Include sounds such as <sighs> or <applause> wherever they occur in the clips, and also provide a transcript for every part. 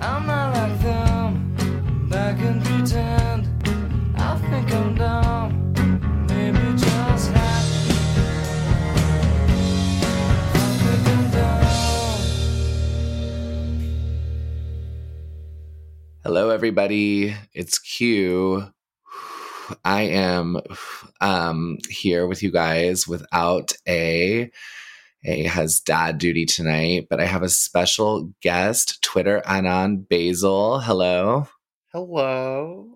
I'm not like them. Back and pretend. I think I'm dumb. Maybe just happy. I think I'm dumb. Hello, everybody. It's Q. I am um, here with you guys without A. A has dad duty tonight, but I have a special guest, Twitter Anon Basil. Hello. Hello.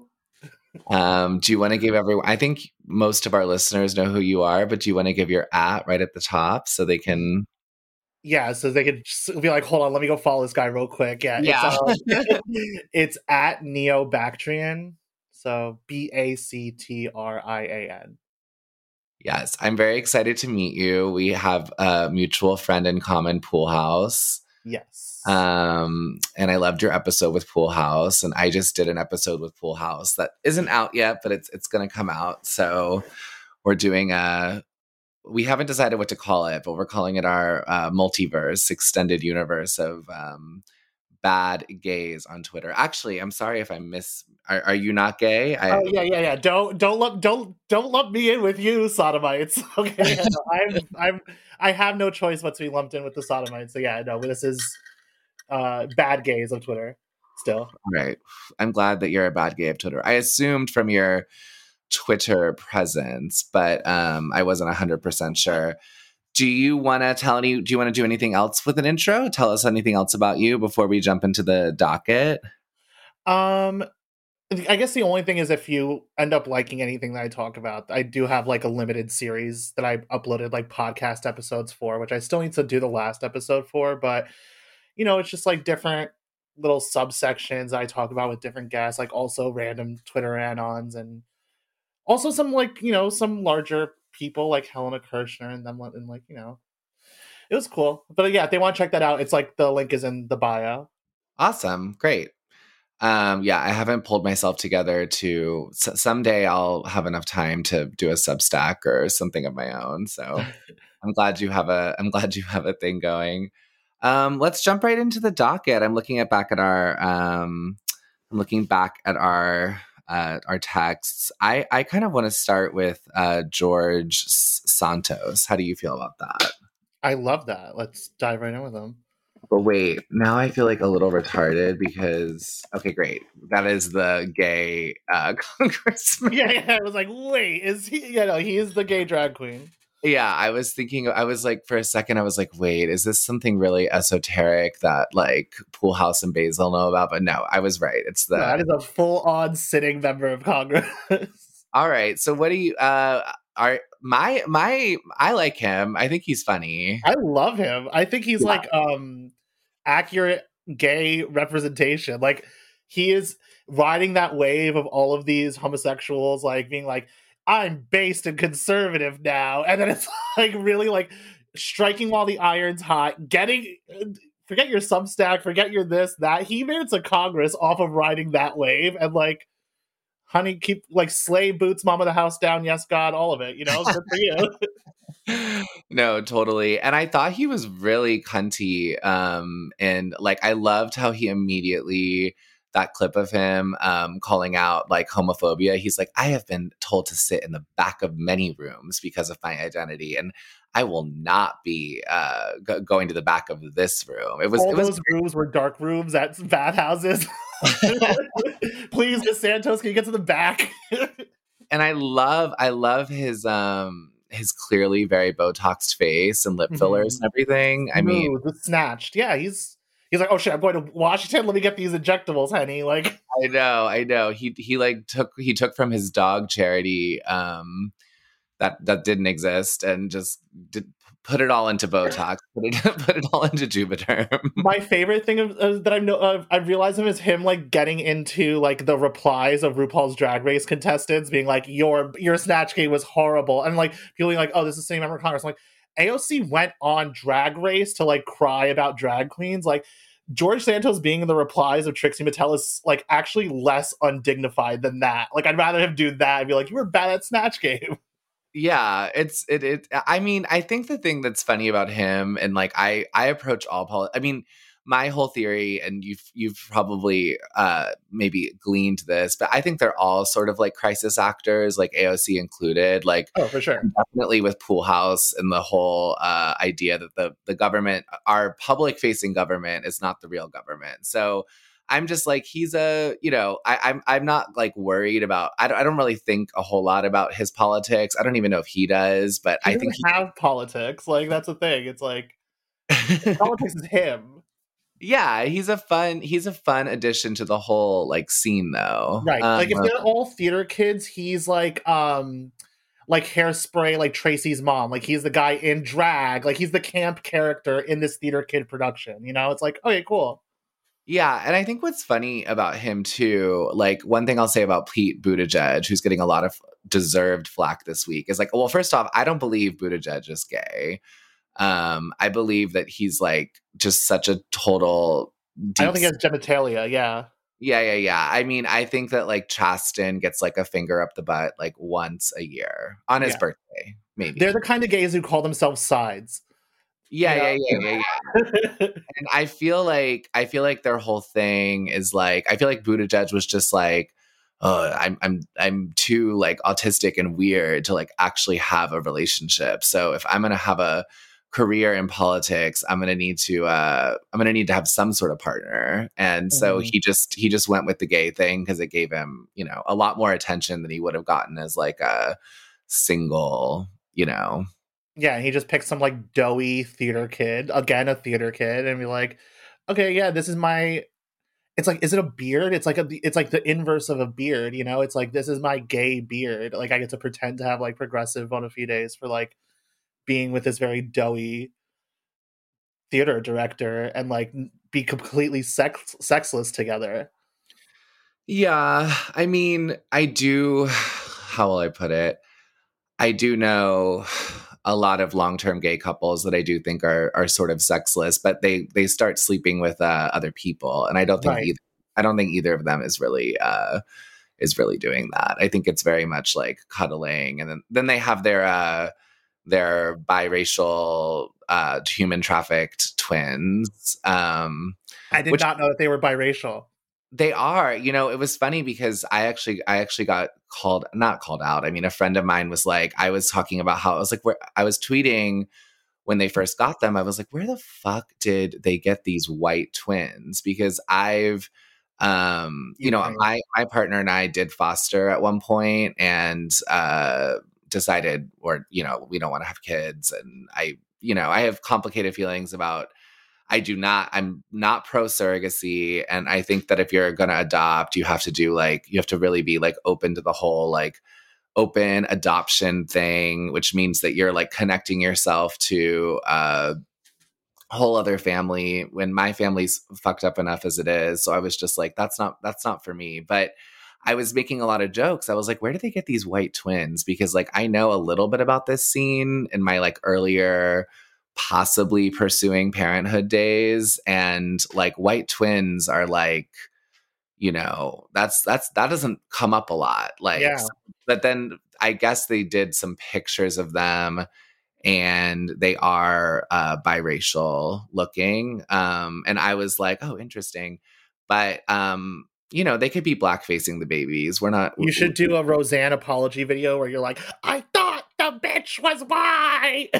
Um, do you want to give everyone? I think most of our listeners know who you are, but do you want to give your at right at the top so they can? Yeah, so they could be like, hold on, let me go follow this guy real quick. Yeah, Yeah. It's, <laughs> um, <laughs> it's at Neo Bactrian. So B A C T R I A N. Yes, I'm very excited to meet you. We have a mutual friend in common, Pool House. Yes. Um, and I loved your episode with Pool House, and I just did an episode with Pool House that isn't out yet, but it's it's gonna come out. So we're doing a. We haven't decided what to call it, but we're calling it our uh, multiverse, extended universe of um, bad gays on Twitter. Actually, I'm sorry if I miss. Are, are you not gay? I, oh yeah, yeah, yeah. Don't don't lump don't don't lump me in with you, sodomites. <laughs> Okay, yeah, no, I'm I'm I have no choice but to be lumped in with the sodomites. So yeah, no, this is uh bad gays of Twitter. Still, Right. I'm glad that you're a bad gay of Twitter. I assumed from your Twitter presence, but um, I wasn't 100% sure. Do you want to tell any, do you want to do anything else with an intro? Tell us anything else about you before we jump into the docket? Um, I guess the only thing is if you end up liking anything that I talk about, I do have like a limited series that I uploaded like podcast episodes for, which I still need to do the last episode for, but you know, it's just like different little subsections I talk about with different guests, like also random Twitter anons and also some like, you know, some larger people like Helena Kerschner and them and like, you know, it was cool. But yeah, if they want to check that out, it's like the link is in the bio. Awesome. Great. Um, yeah, I haven't pulled myself together to s- someday I'll have enough time to do a Substack or something of my own. So <laughs> I'm glad you have a I'm glad you have a thing going. Um, let's jump right into the docket. I'm looking at back at our um, I'm looking back at our uh, our texts. I I kind of want to start with uh, George Santos. How do you feel about that? I love that. Let's dive right in with them. But wait, now I feel like a little retarded because okay, great. That is the gay uh, <laughs> congressman. yeah, yeah. I was like, wait, is he? Yeah, no, he is the gay drag queen. Yeah, I was thinking. I was like, for a second, I was like, wait, is this something really esoteric that like Pool House and Basil know about? But no, I was right. It's the that is a full-on sitting member of Congress. all right. So what do you? uh Are my my? I like him. I think he's funny. I love him. I think he's Yeah. like um accurate gay representation. Like he is riding that wave of all of these homosexuals, like being like, I'm based and conservative now, and then it's <laughs> like really like striking while the iron's hot, getting. Forget your Substack, forget your this, that. He made it to Congress off of riding that wave, and like, honey, keep like slay boots, mama the house down, yes, God, all of it. You know, good for you. <laughs> <laughs> no, totally. And I thought he was really cunty. Um, and like I loved how he immediately that clip of him um calling out like homophobia. He's like, I have been told to sit in the back of many rooms because of my identity, and I will not be uh go- going to the back of this room. It was all it was those rooms were dark rooms at bathhouses. <laughs> Please, Miss Santos, can you get to the back? <laughs> and I love I love his um his clearly very botoxed face and lip fillers and everything. I mean, Ooh, the snatched. Yeah, he's he's like, oh shit, I'm going to Washington. Let me get these injectables, honey. Like, I know, I know. He he like took he took from his dog charity um that that didn't exist and just did, put it all into Botox, <laughs> put it put it all into Juvederm. <laughs> my favorite thing of, uh, that I know uh, I realized him is him like getting into like the replies of RuPaul's Drag Race contestants being like, your your snatch game was horrible, and like feeling like, oh, this is the same member of Congress. I'm like, AOC went on Drag Race to like cry about drag queens, like. George Santos being in the replies of Trixie Mattel is like actually less undignified than that. Like I'd rather him do that and be like, "You were bad at Snatch Game." <laughs> yeah it's it it i mean i think the thing that's funny about him and like i i approach all poli- i mean my whole theory, and you've you've probably uh, maybe gleaned this, but I think they're all sort of like crisis actors, like AOC included. Like Oh, for sure. definitely with Pool House and the whole uh, idea that the the government, our public facing government, is not the real government. So I'm just like he's a you know I, I'm I'm not like worried about I don't I don't really think a whole lot about his politics. I don't even know if he does, but He I think have politics. Like that's the thing. It's like <laughs> politics is him. Yeah he's a fun he's a fun addition to the whole like scene though. Right. like if Um, they're all theater kids, he's like um like hairspray, like Tracy's mom. Like he's the guy in drag. Like he's the camp character in this theater kid production. You know, it's like, okay, cool. Yeah, and I think what's funny about him too, like one thing I'll say about Pete Buttigieg, who's getting a lot of deserved flack this week, is like, well, first off, I don't believe Buttigieg is gay. Um, I believe that he's like just such a total. I don't think has genitalia. Yeah. yeah, yeah, yeah. I mean, I think that like Chasten gets like a finger up the butt like once a year on his Yeah. birthday, maybe. They're the kind of gays who call themselves sides. yeah, Yeah. yeah, yeah, yeah, yeah. and I feel like I feel like their whole thing is like I feel like Buttigieg was just like, oh, I'm I'm I'm too like autistic and weird to like actually have a relationship. So if I'm gonna have a career in politics, I'm gonna need to uh I'm gonna need to have some sort of partner. And so Mhm. he just he just went with the gay thing because it gave him, you know, a lot more attention than he would have gotten as like a single, you know. yeah, he just picked some like doughy theater kid, again a theater kid, and be like, okay, yeah, this is my. It's like, is it a beard? It's like a, it's like the inverse of a beard, you know. It's like this is my gay beard. Like I get to pretend to have like progressive bona fides for like being with this very doughy theater director and like be completely sex sexless together. Yeah, I mean, I do. <sighs> How will I put it? I do know a lot of long-term gay couples that I do think are are sort of sexless, but they they start sleeping with uh, other people, and I don't think Right. either, I don't think either of them is really uh, is really doing that. I think it's very much like cuddling, and then then they have their uh, their biracial uh, human trafficked twins. Um, I did Which- not know that they were biracial. they are you know it was funny because i actually i actually got called not called out i mean a friend of mine was like i was talking about how i was like where i was tweeting when they first got them i was like where the fuck did they get these white twins because i've um you know my my partner and i did foster at one point and uh decided or you know we don't want to have kids and i you know i have complicated feelings about I do not, I'm not pro surrogacy. And I think that if you're going to adopt, you have to do like, you have to really be like open to the whole like open adoption thing, which means that you're like connecting yourself to a whole other family when my family's fucked up enough as it is. So I was just like, that's not, that's not for me. But I was making a lot of jokes. I was like, where do they get these white twins? Because like I know a little bit about this scene in my like earlier possibly pursuing parenthood days and like white twins are like you know that's that's that doesn't come up a lot like Yeah. but then i guess they did some pictures of them and they are uh biracial looking um and i was like oh interesting but um you know they could be black facing the babies we're not You should do a Roseanne apology video where you're like, I thought the bitch was white.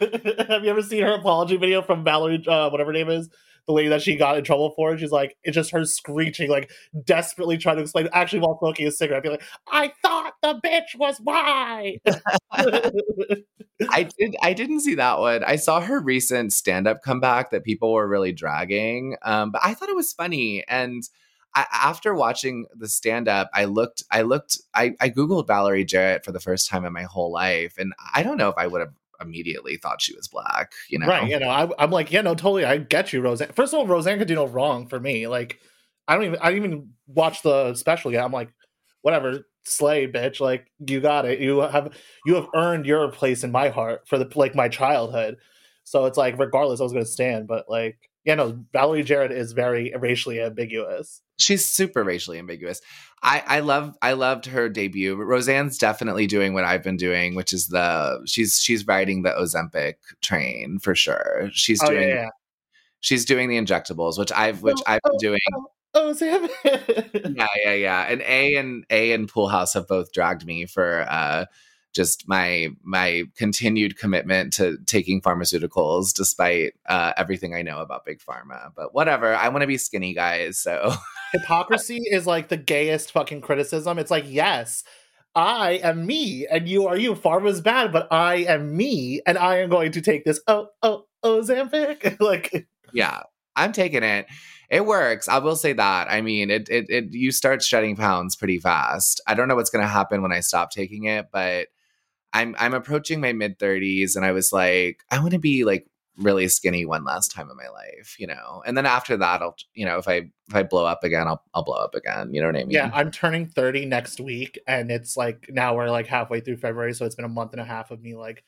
<laughs> Have you ever seen her apology video from Valerie, uh, whatever name is? The lady that she got in trouble for. She's like, it's just her screeching, like desperately trying to explain, actually, while smoking a cigarette, be like, I thought the bitch was white. <laughs> I did. I didn't see that one. I saw her recent stand-up comeback that people were really dragging, um, but I thought it was funny. And I, after watching the stand-up, I looked. I looked. I, I googled Valerie Jarrett for the first time in my whole life, and I don't know if I would have immediately thought she was black. You know, Right. You know, I, I'm like, yeah, no, totally. I get you, Roseanne. First of all, Roseanne could do no wrong for me. Like, I don't even, I didn't even watch the special yet. I'm like, whatever, slay, bitch. Like, you got it. You have, you have earned your place in my heart for the like my childhood. So it's like, regardless, I was gonna stand. But like, yeah, no, Valerie Jarrett is very racially ambiguous. she's super racially ambiguous. I I love I loved her debut. Roseanne's definitely doing what I've been doing, which is the she's she's riding the Ozempic train for sure. She's Oh doing yeah, yeah. She's doing the injectables, which I've which I've been doing. Oh, Sam. Yeah, yeah, yeah. And A and A and Pool House have both dragged me for uh just my my continued commitment to taking pharmaceuticals despite uh, everything I know about big pharma. But whatever, I want to be skinny, guys. So Hypocrisy is like the gayest fucking criticism. It's like, yes, I am me, and you are you. Pharma's bad, but I am me, and I am going to take this. Oh, oh, Ozempic. <laughs> like, yeah, I'm taking it. It works. I will say that. I mean, it it, it you start shedding pounds pretty fast. I don't know what's going to happen when I stop taking it, but I'm I'm approaching my mid 30s and I was like, I want to be like really skinny one last time in my life, you know. And then after that, I'll you know, if I if I blow up again, I'll I'll blow up again. You know what I mean? yeah, I'm turning 30 next week, and it's like now we're like halfway through February, so it's been a month and a half of me like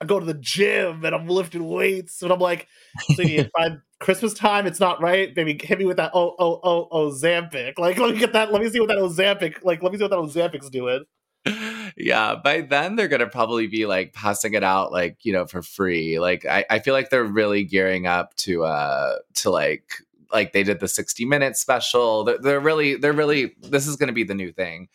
I go to the gym and I'm lifting weights, and I'm like, see, if by Christmas time it's not right, baby, hit me with that oh oh oh oh Ozempic. Like, let me get that. Let me see what that Ozempic. Like, let me see what that Ozempic's doing. <laughs> yeah by then they're gonna probably be like passing it out like you know for free like I, I feel like they're really gearing up to uh to like like they did the 60 minute special they're, they're really they're really this is gonna be the new thing.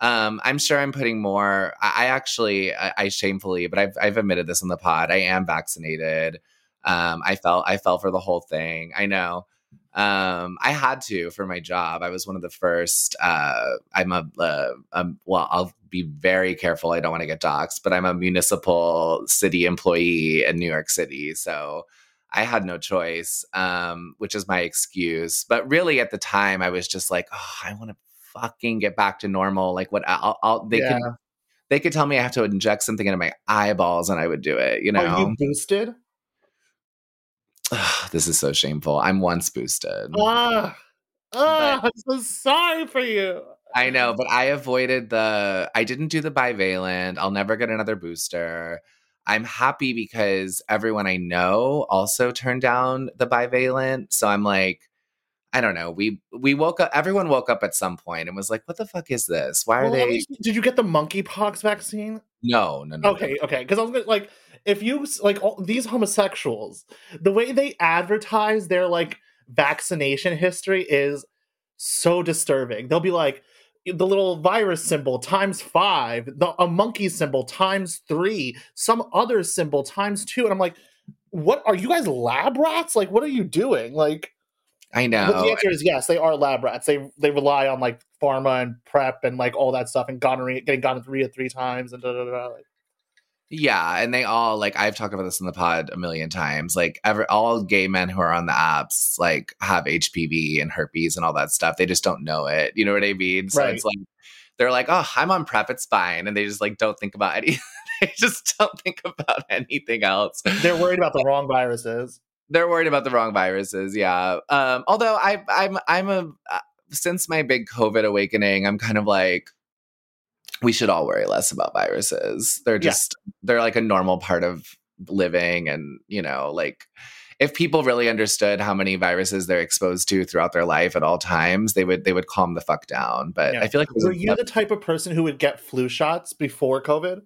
Um i'm sure i'm putting more i, I actually I, I shamefully but I've, I've admitted this in the pod i am vaccinated. Um i felt i fell for the whole thing i know. Um i had to for my job i was one of the first uh i'm a uh, um, well i'll be very careful. I don't want to get doxxed but i'm a municipal city employee in new york city so i had no choice um which is my excuse. But really at the time i was just like oh i want to fucking get back to normal. Like what i'll, I'll they Yeah. could they could tell me i have to inject something into my eyeballs and i would do it you know Are you boosted? <sighs> this is so shameful. I'm once boosted. Ah, ah, I'm so sorry for you. I know, but I avoided the. I didn't do the bivalent. I'll never get another booster. I'm happy because everyone I know also turned down the bivalent. So I'm like, I don't know. We we woke up. Everyone woke up at some point and was like, "What the fuck is this? Why are Well, they?" Did you get the monkeypox vaccine? No, no, no. Okay, okay. Because I was gonna like, if you like all, these homosexuals, the way they advertise their like vaccination history is so disturbing. They'll be like the little virus symbol times five, the a monkey symbol times three, some other symbol times two, and I'm like, what are you guys lab rats? Like, what are you doing? Like, I know. but the answer is yes, they are lab rats. They they rely on like pharma and prep and like all that stuff and gonorrhea, getting gonorrhea three times and da da da. da. Like, Yeah, and they all like I've talked about this in the pod a million times. Like ever all gay men who are on the apps like have HPV and herpes and all that stuff. They just don't know it. You know what I mean? So Right. it's like they're like, "Oh, I'm on prep, it's fine." And they just like don't think about <laughs> any they just don't think about anything else. They're worried about the wrong viruses. They're worried about the wrong viruses, yeah. Um although I I'm I'm a uh, since my big COVID awakening, I'm kind of like we should all worry less about viruses. They're Yeah. just they're like a normal part of living and, you know, like if people really understood how many viruses they're exposed to throughout their life at all times, they would they would calm the fuck down. But Yeah. I feel like were you the type of person who would get flu shots before COVID?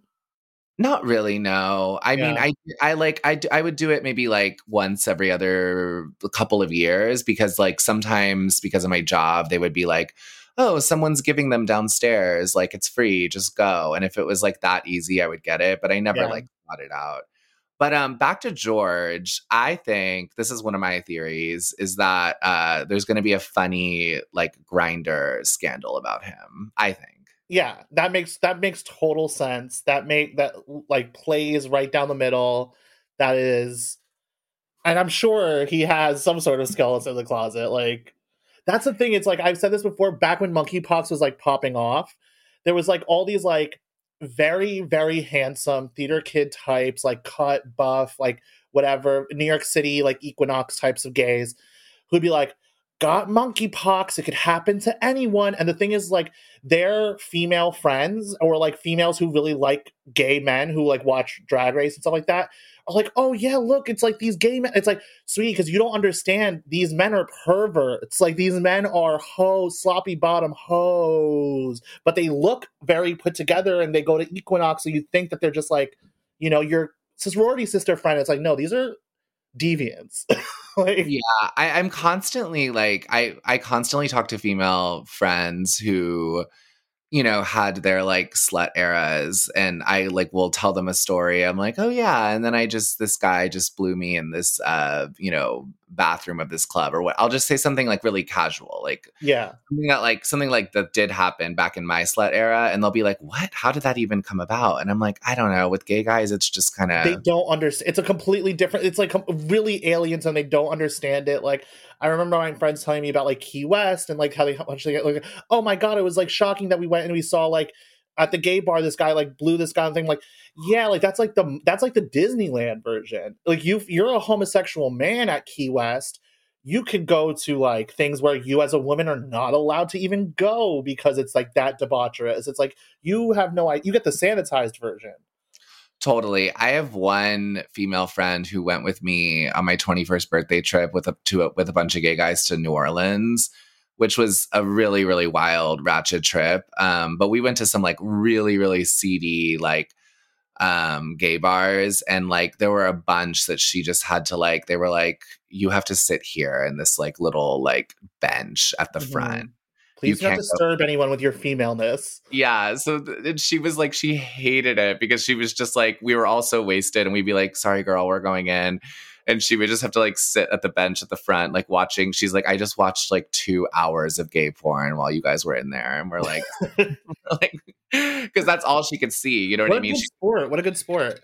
Not really, no. I mean, I I like I I would do it maybe like once every other couple of years because like sometimes because of my job they would be like, "Oh, someone's giving them downstairs, like it's free, just go." And if it was like that easy, I would get it, but I never Yeah. like thought it out. But um back to George, I think this is one of my theories is that uh there's going to be a funny like Grindr scandal about him, I think. Yeah, that makes that makes total sense. That make that like plays right down the middle. That is, and I'm sure he has some sort of skeleton in the closet. Like that's the thing. It's like I've said this before. Back when monkeypox was like popping off, there was like all these like very very handsome theater kid types, like cut, buff, like whatever New York City like Equinox types of gays, who'd be like, "Got monkeypox. It could happen to anyone." And the thing is, like their female friends or like females who really like gay men who like watch drag race and stuff like that are like oh yeah look it's like these gay men it's like sweetie because you don't understand these men are perverts like these men are hoes sloppy bottom hoes but they look very put together and they go to equinox so you think that they're just like you know your sorority sister friend it's like no these are deviants. <laughs> Like, yeah I, i'm constantly like i i constantly talk to female friends who you know had their like slut eras and i like will tell them a story i'm like oh yeah and then i just this guy just blew me in this uh you know bathroom of this club or what i'll just say something like really casual like yeah, something that like something like that did happen back in my slut era and they'll be like what how did that even come about and i'm like i don't know with gay guys it's just kind of they don't understand. It's a completely different. It's like really aliens, and they don't understand it. Like I remember my friends telling me about like Key West and like how they how much they get like, oh my god, it was like shocking that we went and we saw like at the gay bar this guy like blew this guy thing like yeah like that's like the that's like the disneyland version. Like you you're a homosexual man at key west. You could go to like things where you as a woman are not allowed to even go because it's like that debaucherous. It's like you have no idea you get the sanitized version. Totally. I have one female friend who went with me on my 21st birthday trip with a to a, with a bunch of gay guys to New Orleans, which was a really really wild ratchet trip. Um, but we went to some like really really seedy like um gay bars and like there were a bunch that she just had to like they were like you have to sit here in this like little like bench at the Mhm. front please do not can't go- disturb anyone with your femaleness yeah. So th- and she was like, she hated it because she was just like, we were all so wasted, and we'd be like, sorry, girl, we're going in. And she would just have to like sit at the bench at the front, like watching. She's like, I just watched like two hours of gay porn while you guys were in there. And we're like, <laughs> <laughs> like, because that's all she could see. You know what, what I mean? She, sport what a good sport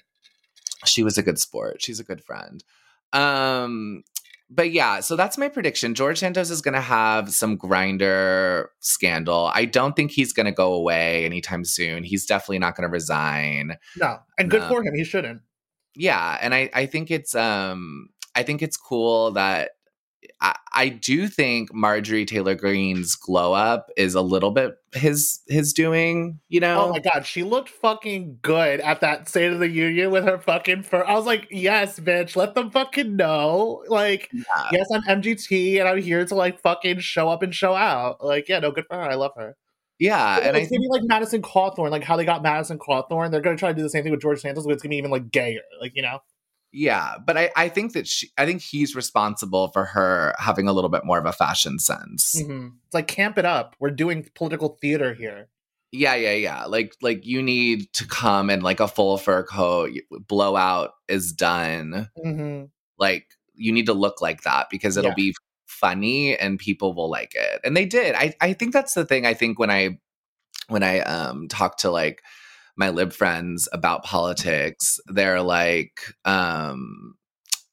she was a good sport. She's a good friend. Um, but yeah, so that's my prediction. George Santos is going to have some Grindr scandal. I don't think he's going to go away anytime soon. He's definitely not going to resign. no and good No. for him he shouldn't Yeah, and I I think it's um I think it's cool that I, I do think Marjorie Taylor Greene's glow up is a little bit his his doing, you know. Oh my god, she looked fucking good at that State of the Union with her fucking fur. I was like, yes, bitch, let them fucking know. Like, Yeah. yes, I'm MGT and I'm here to like fucking show up and show out. Like, yeah, no, good for her. I love her. Yeah, and I it's gonna be like Madison Cawthorn, like how they got Madison Cawthorn. They're gonna try to do the same thing with George Santos, but it's gonna be even like gayer. Like, you know? Yeah, but I, I think that she I think he's responsible for her having a little bit more of a fashion sense. Mhm. It's like camp it up. We're doing political theater here. Yeah, yeah, yeah. Like like you need to come in like a full fur coat, blowout is done. hmm Like you need to look like that because it'll Yeah. be funny and people will like it. And they did. I I think that's the thing I think when I when I um talk to like my lib friends about politics, they're like um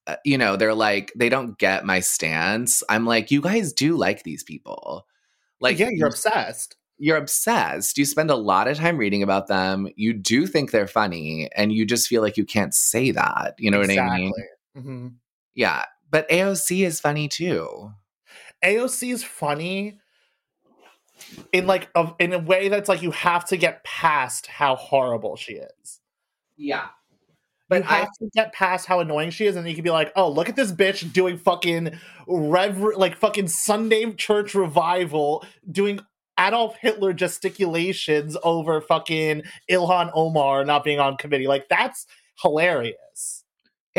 uh, you know, they're like they don't get my stance. I'm like you guys do like these people. Like yeah, you're obsessed. you're obsessed. You spend a lot of time reading about them. You do think they're funny, and you just feel like you can't say that. You know what I mean? hmm Yeah. But AOC is funny too. AOC is funny in like a, in a way that's like you have to get past how horrible she is. Yeah. you But I have to get past how annoying she is, and you can be like, "Oh, look at this bitch doing fucking rev like fucking Sunday church revival, doing Adolf Hitler gesticulations over fucking Ilhan Omar not being on committee. Like that's hilarious.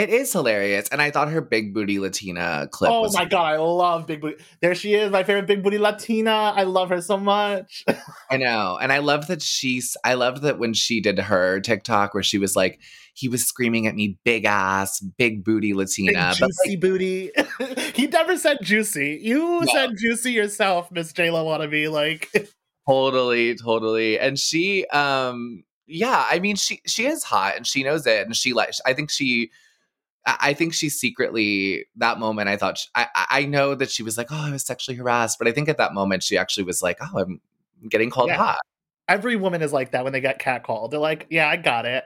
It is hilarious. And I thought her big booty Latina clip oh my god, I love Big Booty. There she is, my favorite Big Booty Latina. I love her so much. <laughs> I know. And I love that she's I love that when she did her TikTok where she was like, he was screaming at me, big ass, big booty Big Latina. But juicy booty. <laughs> he never said juicy. You No. said juicy yourself, Miss J Lo wannabe. Like <laughs> totally totally and she um yeah i mean she she is hot and she knows it and she like i think she I think she secretly that moment. I thought she, I I I know that she was like, oh, I was sexually harassed, but I think at that moment she actually was like, oh, I'm getting called Yeah. hot. Every woman is like that when they get catcalled. They're like, yeah, I got it.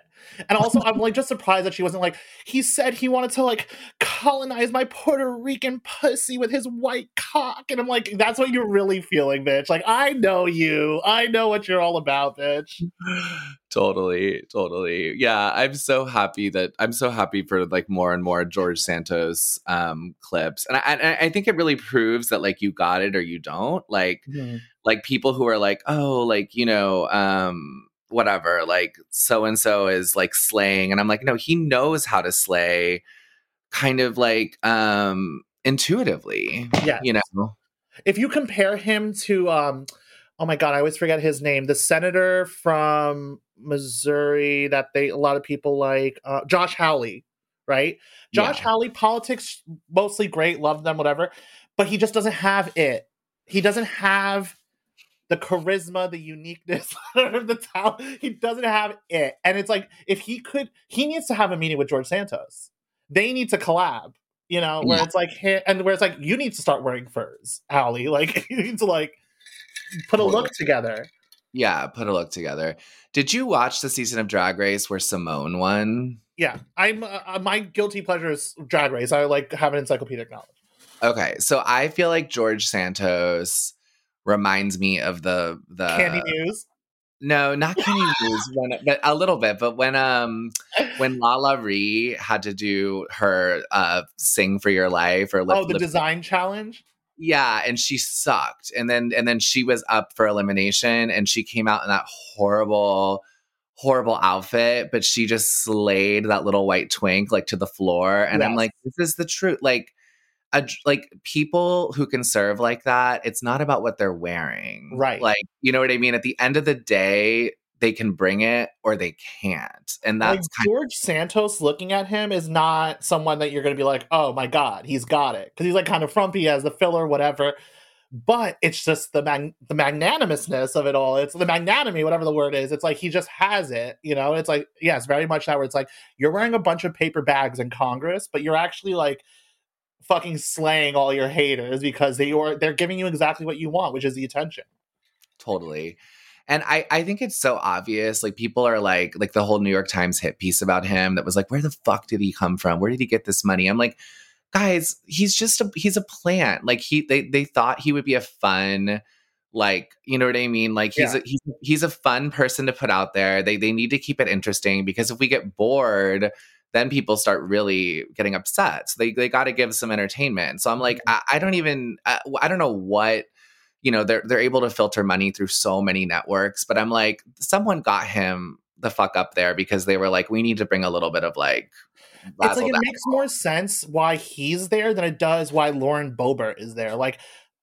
And also, I'm like just surprised that she wasn't like, he said he wanted to like colonize my Puerto Rican pussy with his white cock. And I'm like, that's what you're really feeling, bitch. Like, I know you. I know what you're all about, bitch. <sighs> totally, totally. Yeah, I'm so happy that I'm so happy for like more and more George Santos um clips, and I, and I think it really proves that like you got it or you don't. Like like people who are like, oh, like, you know, um, whatever, like so and so is like slaying. And I'm like, no, he knows how to slay. Kind of like, um, intuitively. Yeah. You know, if you compare him to um oh my god i always forget his name the senator from missouri that they a lot of people like uh, josh hawley right josh Yeah. hawley politics mostly great love them whatever but he just doesn't have it he doesn't have the charisma the uniqueness <laughs> of the talent he doesn't have it and it's like if he could he needs to have a meeting with george santos they need to collab you know where Yeah. it's like and where it's like you need to start wearing furs Hawley. <laughs> like you need to like put a look together yeah, put a look together. Did you watch the season of Drag Race where Symone won? yeah i'm uh, uh, my guilty pleasure is drag race i like have an encyclopedic knowledge Okay, so I feel like George Santos reminds me of the the Kandy Muse no, not Kandy Muse, when, <laughs> but a little bit. But when um when LaLa Ri had to do her uh sing for your life or lip, oh the lip- design challenge yeah, and she sucked, and then and then she was up for elimination, and she came out in that horrible. Horrible outfit, but she just slayed that little white twink like to the floor. And I'm like, this is the truth. Like, a, like people who can serve like that, it's not about what they're wearing. Right. Like, you know what I mean? At the end of the day, they can bring it or they can't. And like that's kind george santos looking at him is not someone that you're gonna be like oh my god he's got it because he's like kind of frumpy as the filler whatever but it's just the mag- the magnanimousness of it all it's the magnanimity whatever the word is it's like he just has it you know it's like yes very much that where it's like you're wearing a bunch of paper bags in congress but you're actually like fucking slaying all your haters because they are they're giving you exactly what you want which is the attention totally. And I, I think it's so obvious. Like people are like, like the whole New York Times hit piece about him that was like, where the fuck did he come from? Where did he get this money? I'm like, guys, he's just a he's a plant. Like he they they thought he would be a fun, like, you know what I mean? Like he's Yeah. a he's he's a fun person to put out there. They they need to keep it interesting because if we get bored, then people start really getting upset. So they they got to give some entertainment. So I'm like, mm-hmm. I, I don't even I, I don't know what you know they're they're able to filter money through so many networks, but I'm like, someone got him the fuck up there because they were like, we need to bring a little bit of like. it's like it makes more sense why he's there than it does why Lauren Boebert is there. Like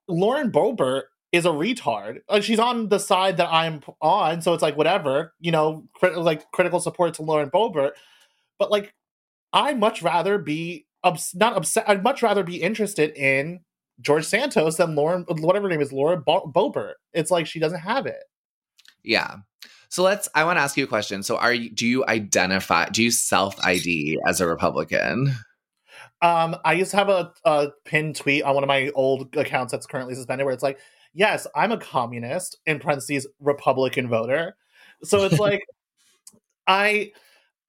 Lauren Boebert is a retard. Like she's on the side that I'm on, so it's like whatever, you know, crit- like critical support to Lauren Boebert. But like, I much rather be ups- not upset. I'd much rather be interested in George Santos than Lauren, whatever her name is, Laura Bo- Boebert. It's like she doesn't have it. Yeah. So let's. I want to ask you a question. So, are you? Do you identify? Do you self ID as a Republican? Um, I used to have a, a pinned tweet on one of my old accounts that's currently suspended where it's like, yes, I'm a communist, in parentheses, Republican voter. So it's like, <laughs> I,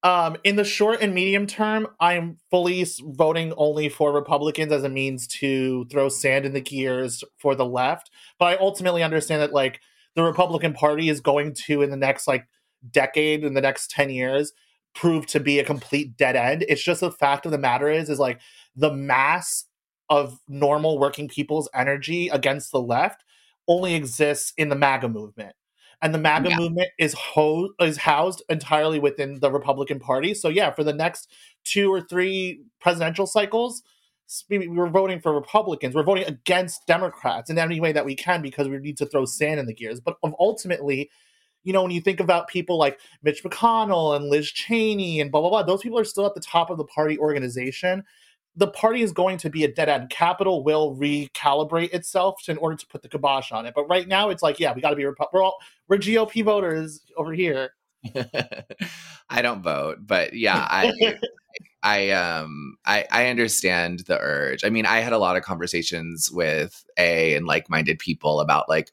um, in the short and medium term, I'm fully voting only for Republicans as a means to throw sand in the gears for the left. But I ultimately understand that, like, the Republican Party is going to, in the next, like, decade, in the next 10 years, prove to be a complete dead end. It's just the fact of the matter is, is like the mass of normal working people's energy against the left only exists in the MAGA movement. And the MAGA Yeah. movement is ho- is housed entirely within the Republican Party. So yeah, for the next two or three presidential cycles, we're voting for Republicans. We're voting against Democrats in any way that we can because we need to throw sand in the gears. But ultimately, you know, when you think about people like Mitch McConnell and Liz Cheney and blah blah blah, those people are still at the top of the party organization. The party is going to be a dead end. Capital will recalibrate itself to, in order to put the kibosh on it. But right now, it's like, yeah, we got to be Repu- we're all we're GOP voters over here. <laughs> I don't vote, but yeah, I <laughs> I um I I understand the urge. I mean, I had a lot of conversations with a and like-minded people about like,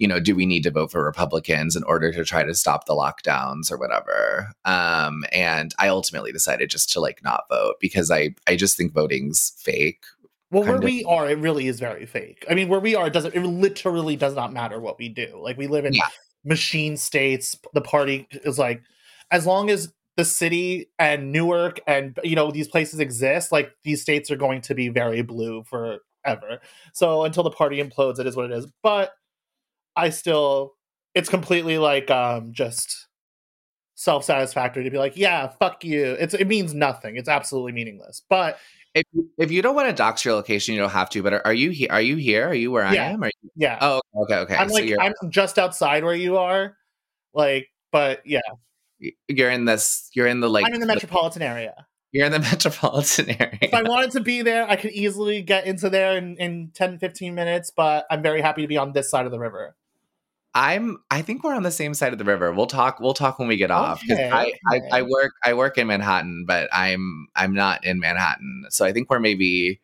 you know, do we need to vote for Republicans in order to try to stop the lockdowns or whatever? Um and I ultimately decided just to like not vote because I I just think voting's fake. Well, where of. we are, it really is very fake. I mean, where we are, it doesn't. It literally does not matter what we do. Like we live in Yeah. machine states. The party is like, as long as the city and Newark and you know these places exist, like these states are going to be very blue forever. So until the party implodes, it is what it is. But I still, it's completely like um just self satisfactory to be like, yeah, fuck you. It's it means nothing. It's absolutely meaningless. But if if you don't want to dox your location, you don't have to. But are, are you here? Are you here? Are you where I Yeah. am? Are you, Yeah. oh, okay, okay. I'm so like I'm just outside where you are. Like, but yeah, you're in this. You're in the like. I'm in the metropolitan area. You're in the <laughs> metropolitan area. If I wanted to be there, I could easily get into there in, in 10, 15 minutes, but I'm very happy to be on this side of the river. I'm. I think we're on the same side of the river. We'll talk. We'll talk when we get off because Okay, I, I okay. I work I work in Manhattan, but I'm I'm not in Manhattan. So I think we're maybe.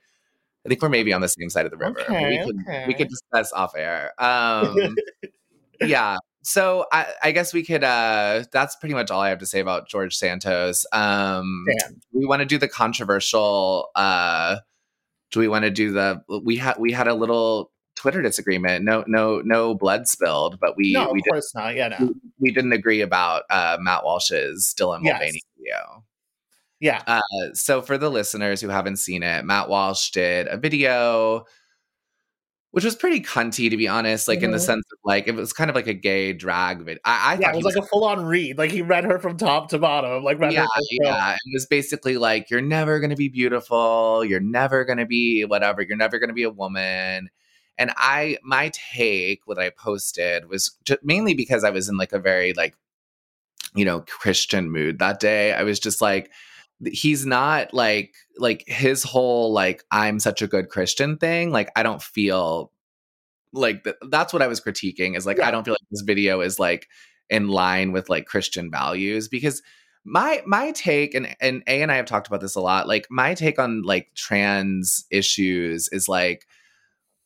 I think we're maybe on the same side of the river. Okay, we could we could discuss off air. Um, <laughs> yeah. So I, I guess we could. uh That's pretty much all I have to say about George Santos. Um, Damn. we want to do the controversial. uh Do we want to do the? We had we had a little Twitter disagreement. No no no blood spilled, but we no, we of course not. Yeah, no. we didn't agree about uh, Matt Walsh's Dylan Yes. Mulvaney video. Yeah. Uh, so for the listeners who haven't seen it, Matt Walsh did a video, which was pretty cunty to be honest. Like in the Mhm. sense of like it was kind of like a gay drag video. I, I yeah, thought it he was like a full on read. Like he read her from top to bottom. Like read yeah, yeah. It was basically like you're never gonna be beautiful. You're never gonna be whatever. You're never gonna be a woman. And I, my take, what I posted was just mainly because I was in like a very like, you know, Christian mood that day. I was just like, he's not like like his whole like I'm such a good Christian thing. Like I don't feel like th- that's what I was critiquing. Is like Yeah. I don't feel like this video is like in line with like Christian values because my my take and and A and I have talked about this a lot. Like my take on like trans issues is like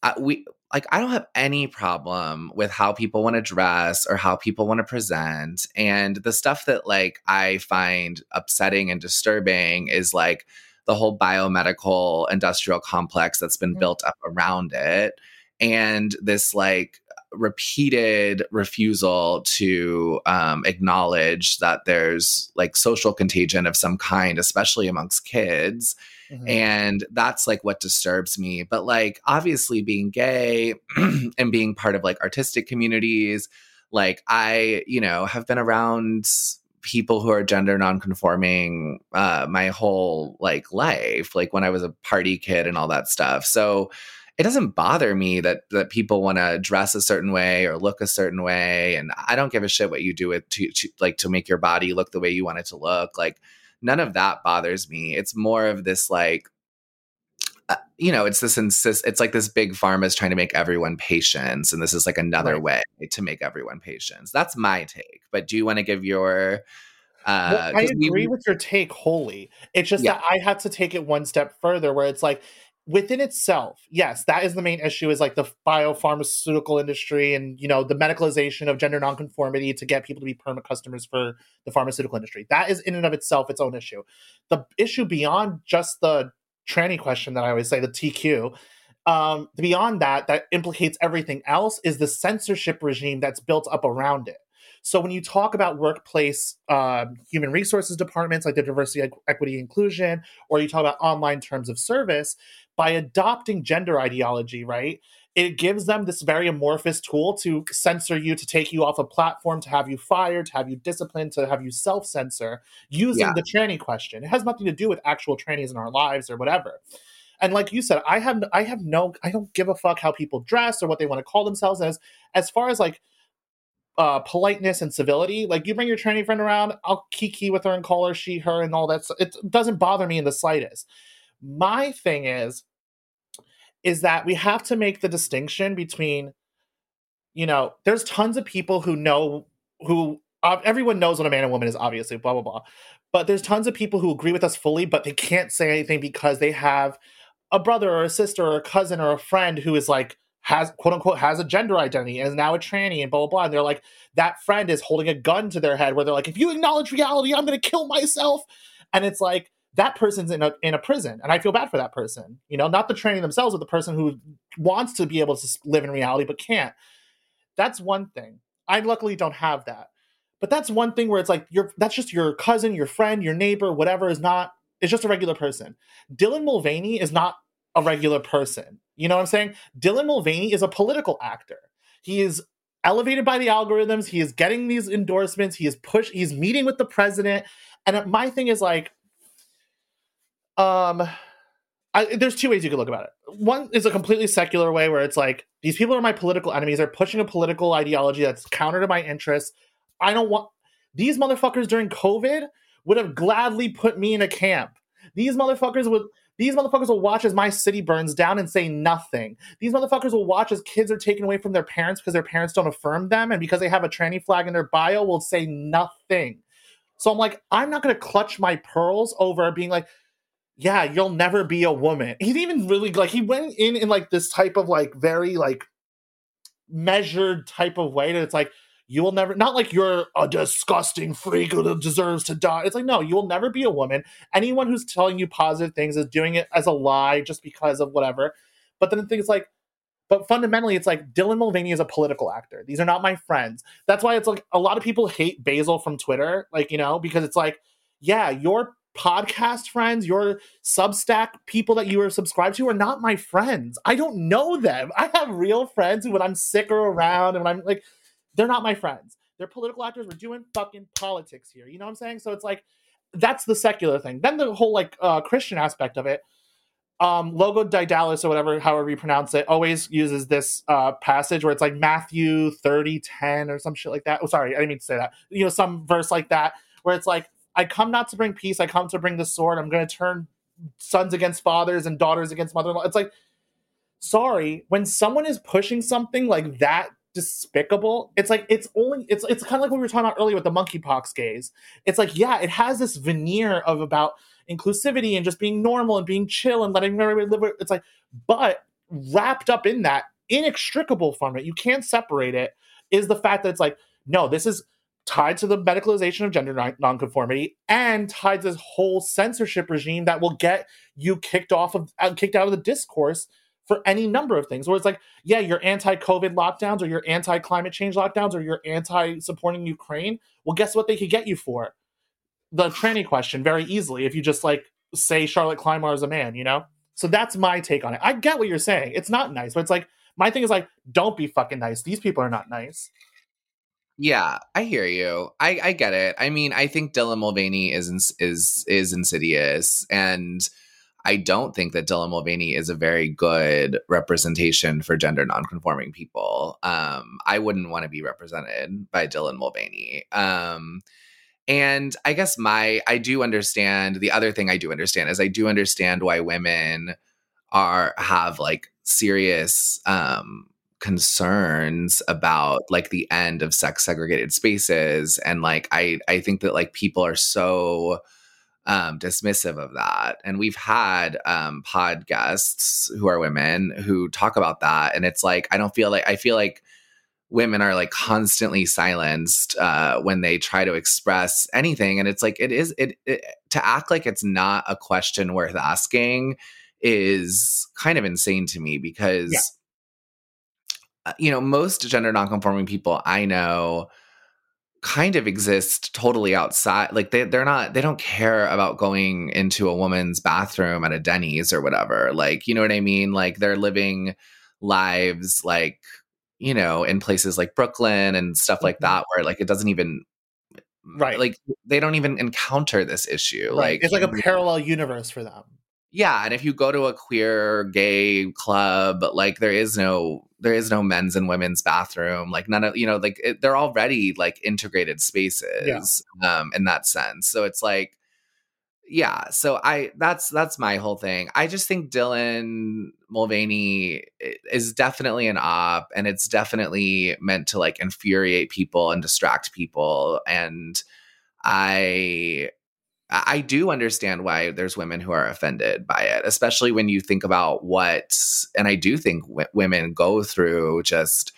I, we like I don't have any problem with how people want to dress or how people want to present and the stuff that like I find upsetting and disturbing is like the whole biomedical industrial complex that's been Mhm. built up around it and this like repeated refusal to um, acknowledge that there's like social contagion of some kind especially amongst kids Mhm. and that's like what disturbs me but like obviously being gay <clears throat> and being part of like artistic communities like i you know have been around people who are gender nonconforming uh my whole like life like when i was a party kid and all that stuff so it doesn't bother me that that people want to dress a certain way or look a certain way and i don't give a shit what you do with to, to like to make your body look the way you want it to look like none of that bothers me it's more of this like uh, you know it's this insist it's like this big pharma is trying to make everyone patients and this is like another Right. way to make everyone patients that's my take but do you want to give your uh Well, I 'cause we- agree with your take wholly. It's just Yeah. that I had to take it one step further where it's like within itself, yes, that is the main issue is like the biopharmaceutical industry and you know the medicalization of gender nonconformity to get people to be permanent customers for the pharmaceutical industry. That is in and of itself its own issue. The issue beyond just the tranny question that I always say, the TQ, um, beyond that, that implicates everything else is the censorship regime that's built up around it. So when you talk about workplace um, human resources departments like the diversity, equity, inclusion, or you talk about online terms of service, by adopting gender ideology, right? It gives them this very amorphous tool to censor you, to take you off a platform, to have you fired, to have you disciplined, to have you self censor using Yeah. the tranny question. It has nothing to do with actual trannies in our lives or whatever. And like you said, I have I have no I don't give a fuck how people dress or what they want to call themselves as as far as like uh politeness and civility. Like you bring your tranny friend around, I'll kiki with her and call her she, her, and all that. So it doesn't bother me in the slightest. My thing is, is that we have to make the distinction between, you know, there's tons of people who know who uh, everyone knows what a man and woman is, obviously, blah blah blah. But there's tons of people who agree with us fully, but they can't say anything because they have a brother or a sister or a cousin or a friend who is like has quote unquote has a gender identity and is now a tranny and blah blah blah. And they're like, that friend is holding a gun to their head where they're like, if you acknowledge reality, I'm gonna kill myself. And it's like that person's in a in a prison. And I feel bad for that person. You know, not the tranny themselves, but the person who wants to be able to live in reality but can't. That's one thing. I luckily don't have that. But that's one thing where it's like your that's just your cousin, your friend, your neighbor, whatever is not It's just a regular person. Dylan Mulvaney is not a regular person. You know what I'm saying? Dylan Mulvaney is a political actor. He is elevated by the algorithms. He is getting these endorsements. He is push. He's meeting with the president. And my thing is like, um, I, there's two ways you could look about it. One is a completely secular way where it's like these people are my political enemies. They're pushing a political ideology that's counter to my interests. I don't want these motherfuckers during COVID would have gladly put me in a camp. These motherfuckers would these motherfuckers will watch as my city burns down and say nothing. These motherfuckers will watch as kids are taken away from their parents because their parents don't affirm them and because they have a tranny flag in their bio will say nothing. So I'm like, I'm not gonna clutch my pearls over being like, yeah, you'll never be a woman. He's even really like he went in in like this type of like very like measured type of way that it's like you will never not like you're a disgusting freak who deserves to die. It's like no, you will never be a woman. Anyone who's telling you positive things is doing it as a lie just because of whatever. But then the thing is like but fundamentally, it's like Dylan Mulvaney is a political actor. These are not my friends. That's why it's like a lot of people hate Basil from Twitter, like, you know, because it's like, yeah, your podcast friends, your Substack people that you are subscribed to are not my friends. I don't know them. I have real friends who, when I'm sick or around and when I'm like, they're not my friends. They're political actors. We're doing fucking politics here. You know what I'm saying? So it's like, that's the secular thing. Then the whole like uh, Christian aspect of it. Um, Logo Daedalus or whatever, however you pronounce it, always uses this uh, passage where it's like Matthew 30, 10 or some shit like that. Oh, sorry, I didn't mean to say that. You know, some verse like that where it's like, I come not to bring peace, I come to bring the sword. I'm going to turn sons against fathers and daughters against mother in law. It's like, sorry, when someone is pushing something like that despicable, it's like, it's only, it's, it's kind of like what we were talking about earlier with the monkeypox gays. It's like, yeah, it has this veneer of about inclusivity and just being normal and being chill and letting everybody live. It's like, but wrapped up in that, inextricable from it, you can't separate it, is the fact that it's like, no, this is tied to the medicalization of gender non- nonconformity and tied to this whole censorship regime that will get you kicked off of uh, kicked out of the discourse for any number of things. Where it's like, yeah, you're anti-COVID lockdowns or you're anti-climate change lockdowns or you're anti-supporting Ukraine. Well, guess what they could get you for? The tranny question very easily if you just like say Charlotte Clymer is a man, you know? So that's my take on it. I get what you're saying. It's not nice, but it's like my thing is like, don't be fucking nice. These people are not nice. Yeah, I hear you. I, I get it. I mean, I think Dylan Mulvaney is ins- is is insidious, and I don't think that Dylan Mulvaney is a very good representation for gender nonconforming people. Um, I wouldn't want to be represented by Dylan Mulvaney. Um, and I guess my I do understand the other thing I do understand is I do understand why women are have like serious um concerns about like the end of sex segregated spaces and like i i think that like people are so um dismissive of that. And we've had um pod guests who are women who talk about that. And it's like i don't feel like i feel like women are like constantly silenced uh when they try to express anything. And it's like it is it, it to act like it's not a question worth asking is kind of insane to me because Yeah. uh, you know, most gender nonconforming people I know kind of exist totally outside. Like they they're not they don't care about going into a woman's bathroom at a Denny's or whatever. Like, you know what I mean? Like they're living lives like, you know, in places like Brooklyn and stuff like Mhm. that where like it doesn't even Right. like they don't even encounter this issue. Right. Like it's like a parallel universe for them. yeah and if you go to a queer gay club like there is no there is no men's and women's bathroom like none of you know like it, they're already like integrated spaces um in that sense. So it's like yeah so i that's that's my whole thing. I just think dylan mulvaney is definitely an op and it's definitely meant to like infuriate people and distract people and i I do understand why there's women who are offended by it, especially when you think about what, and I do think w- women go through just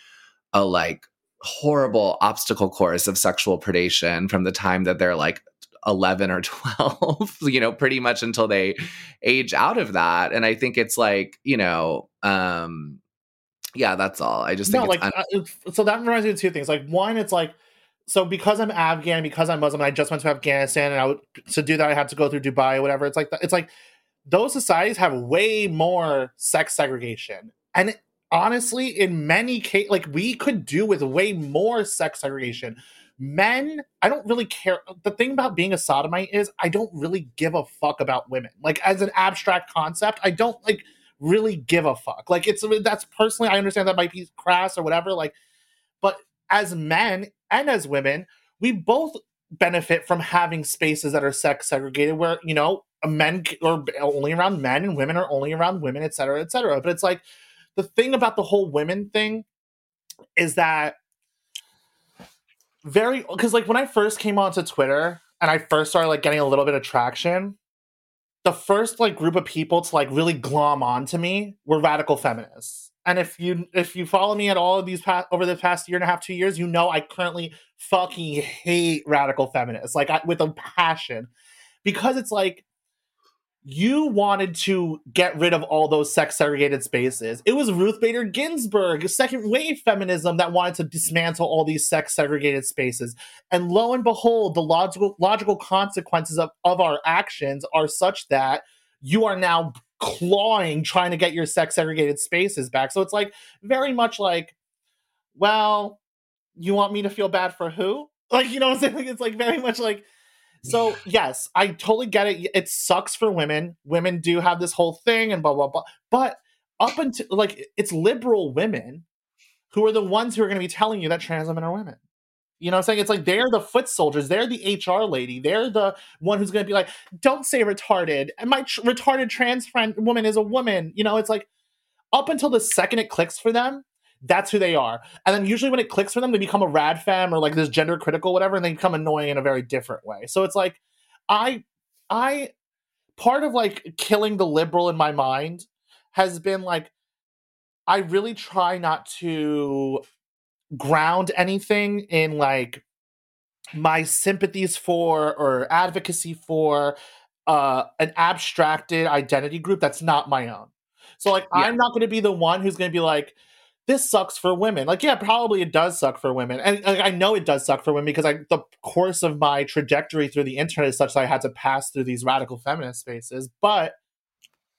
a like horrible obstacle course of sexual predation from the time that they're like 11 or <laughs> 12, you know, pretty much until they age out of that. And I think it's like, you know, um, yeah, that's all. I just no, think like un- uh, so that reminds me of two things. Like one, it's like so because I'm Afghan, because I'm Muslim, I just went to Afghanistan, and I would to do that I had to go through Dubai, or whatever. It's like it's like those societies have way more sex segregation, and honestly, in many cases, like we could do with way more sex segregation. men i don't really care the thing about being a sodomite is i don't really give a fuck about women like as an abstract concept i don't like really give a fuck like it's that's personally i understand that might be crass or whatever like but as men and as women we both benefit from having spaces that are sex segregated where you know men are only around men and women are only around women et cetera et cetera but it's like the thing about the whole women thing is that very because like when I first came onto Twitter and I first started like getting a little bit of traction, the first like group of people to like really glom onto me were radical feminists. And if you if you follow me at all of these past over the past year and a half, two years, you know I currently fucking hate radical feminists like I, with a passion because it's like you wanted to get rid of all those sex segregated spaces. It was Ruth Bader Ginsburg, second wave feminism, that wanted to dismantle all these sex segregated spaces. And lo and behold, the logical logical consequences of, of our actions are such that you are now clawing trying to get your sex segregated spaces back. So it's like very much like, well, you want me to feel bad for who? Like, you know what I'm saying? <laughs> It's like very much like so yes, I totally get it. It sucks for women. Women do have this whole thing and blah blah blah. But up until like it's liberal women who are the ones who are going to be telling you that trans women are women. You know what I'm saying? It's like they're the foot soldiers. They're the HR lady. They're the one who's going to be like, "Don't say retarded." And my tr- retarded trans friend woman is a woman. You know, it's like up until the second it clicks for them, that's who they are. And then usually when it clicks for them, they become a radfem or like this gender critical whatever, and they become annoying in a very different way. So it's like I I part of like killing the liberal in my mind has been like I really try not to ground anything in like my sympathies for or advocacy for uh an abstracted identity group that's not my own. So like yeah. I'm not going to be the one who's going to be like this sucks for women. Like, yeah, probably it does suck for women, and like, I know it does suck for women because I, the course of my trajectory through the internet is such that I had to pass through these radical feminist spaces. But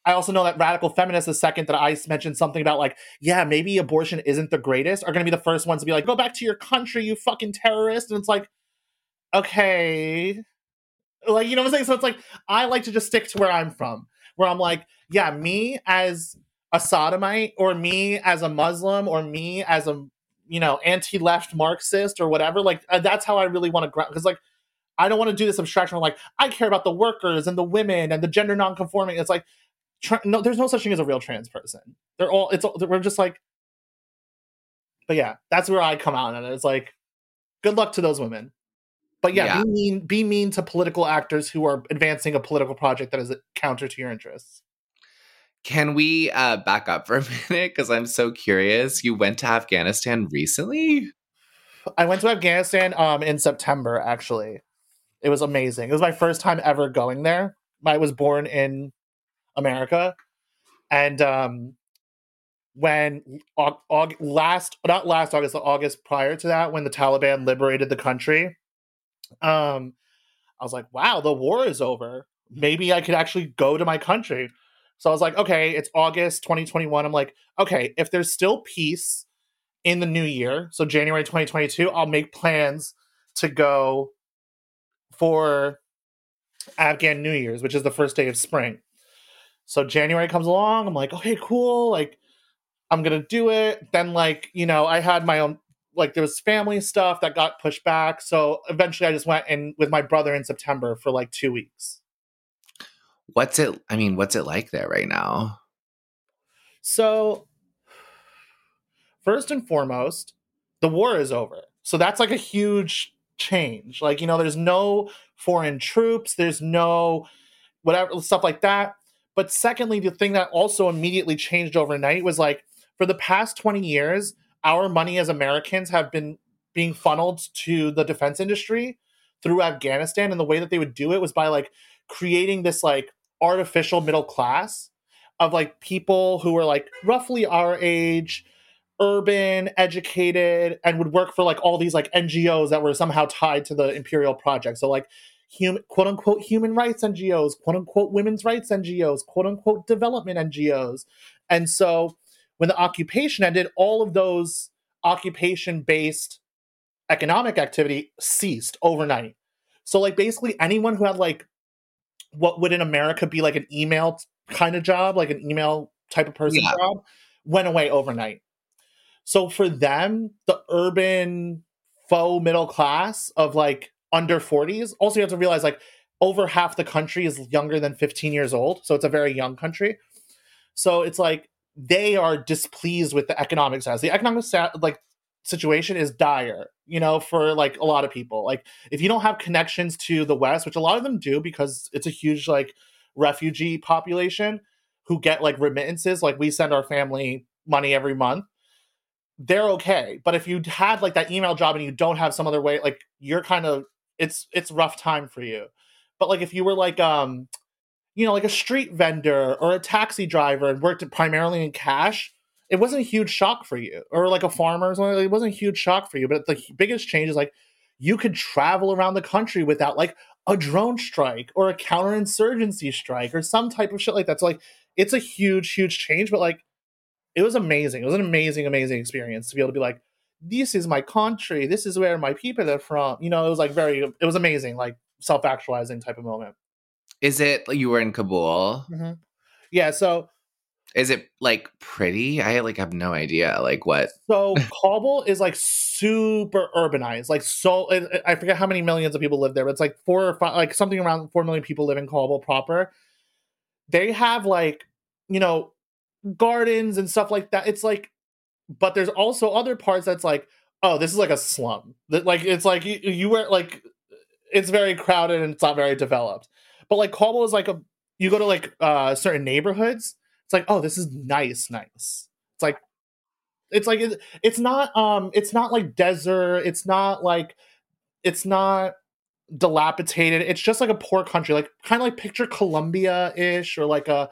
I also know that radical feminists, the second that I mentioned something about like, yeah, maybe abortion isn't the greatest, are going to be the first ones to be like, go back to your country, you fucking terrorist. And it's like, okay, like you know what I'm saying. So it's like I like to just stick to where I'm from, where I'm like, yeah, me as a sodomite or me as a Muslim or me as a you know anti-left Marxist or whatever. Like uh, that's how I really want to ground because like I don't want to do this abstraction. like I care about the workers and the women and the gender non-conforming. It's like tra- no, there's no such thing as a real trans person. They're all it's all, we're just like. But yeah, that's where I come out and it's like, good luck to those women. But yeah, yeah, be mean, be mean to political actors who are advancing a political project that is counter to your interests. Can we uh, back up for a <laughs> minute? Because I'm so curious. You went to Afghanistan recently? I went to Afghanistan um, in September, actually. It was amazing. It was my first time ever going there. I was born in America. And um, when aug- aug- last, not last August, the August prior to that, when the Taliban liberated the country, um, I was like, wow, the war is over. Maybe I could actually go to my country. So I was like, okay, it's August 2021. I'm like, okay, if there's still peace in the new year, so January 2022, I'll make plans to go for Afghan New Year's, which is the first day of spring. So January comes along, I'm like, okay, cool, like I'm gonna do it. Then, like, you know, I had my own like there was family stuff that got pushed back. So eventually I just went in with my brother in September for like two weeks what's it i mean what's it like there right now so first and foremost the war is over so that's like a huge change like you know there's no foreign troops there's no whatever stuff like that but secondly the thing that also immediately changed overnight was like for the past 20 years our money as americans have been being funneled to the defense industry through afghanistan and the way that they would do it was by like creating this like artificial middle class of like people who were like roughly our age urban educated and would work for like all these like ngos that were somehow tied to the imperial project. So like human quote unquote human rights ngos quote unquote women's rights ngos quote unquote development ngos and so when the occupation ended all of those occupation based economic activity ceased overnight. So like basically anyone who had like what would in America be like an email kind of job, like an email type of person Yeah. job, went away overnight. So for them, the urban faux middle class of like under 40s, also you have to realize like over half the country is younger than 15 years old. So it's a very young country. So it's like they are displeased with the economic status. The economic like situation is dire, you know, for like a lot of people. Like if you don't have connections to the West, which a lot of them do because it's a huge like refugee population who get like remittances, like we send our family money every month. They're okay. But if you had like that email job and you don't have some other way, like you're kind of it's it's rough time for you. But like if you were like um you know, like a street vendor or a taxi driver and worked primarily in cash, it wasn't a huge shock for you. Or like a farmer or something, it wasn't a huge shock for you. But the biggest change is like you could travel around the country without like a drone strike or a counterinsurgency strike or some type of shit like that. So like it's a huge, huge change, but like it was amazing. It was an amazing, amazing experience to be able to be like, this is my country, this is where my people are from. You know, it was like very it was amazing, like self-actualizing type of moment. Is it you were in Kabul? Mm-hmm. Yeah, so Is it like pretty? I like have no idea. Like what? So Kabul is like super urbanized. Like so, I- I forget how many millions of people live there, but it's like four or five, like something around four million people live in Kabul proper. They have like, you know, gardens and stuff like that. It's like, but there's also other parts that's like, oh, this is like a slum. That like it's like you, you were like, it's very crowded and it's not very developed. But like Kabul is like a, you go to like uh certain neighborhoods. It's like, oh, this is nice, nice. It's like it's like it's, it's not um it's not like desert it's not like it's not dilapidated it's just like a poor country like kind of like picture colombia-ish or like a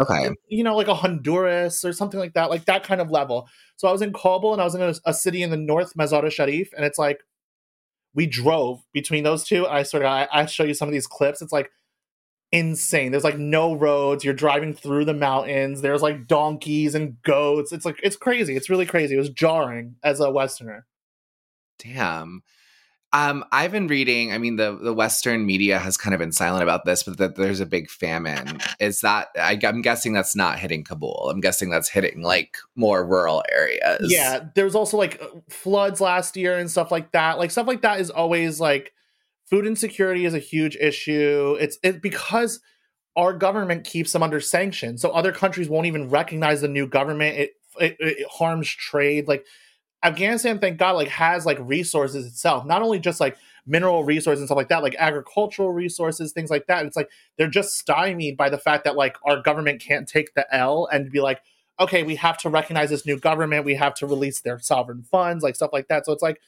Okay. you know like a honduras or something like that like that kind of level. So i was in kabul and i was in a, a city in the north mazar sharif and it's like we drove between those two. I sort of I, I show you some of these clips. It's like insane. There's like no roads. You're driving through the mountains. There's like donkeys and goats. It's like it's crazy. It's really crazy. It was jarring as a westerner. Damn. Um, I've been reading. I mean, the the Western media has kind of been silent about this, but that there's a big famine. Is that? I, I'm guessing that's not hitting Kabul. I'm guessing that's hitting like more rural areas. yeah there was also like floods last year and stuff like that like stuff like that is always like food insecurity is a huge issue it's it because our government keeps them under sanction so other countries won't even recognize the new government it it, it harms trade like afghanistan thank god like has like resources itself. Not only just like mineral resources and stuff like that like agricultural resources things like that. It's like they're just stymied by the fact that like our government can't take the l and be like okay we have to recognize this new government. We have to release their sovereign funds like stuff like that. So it's like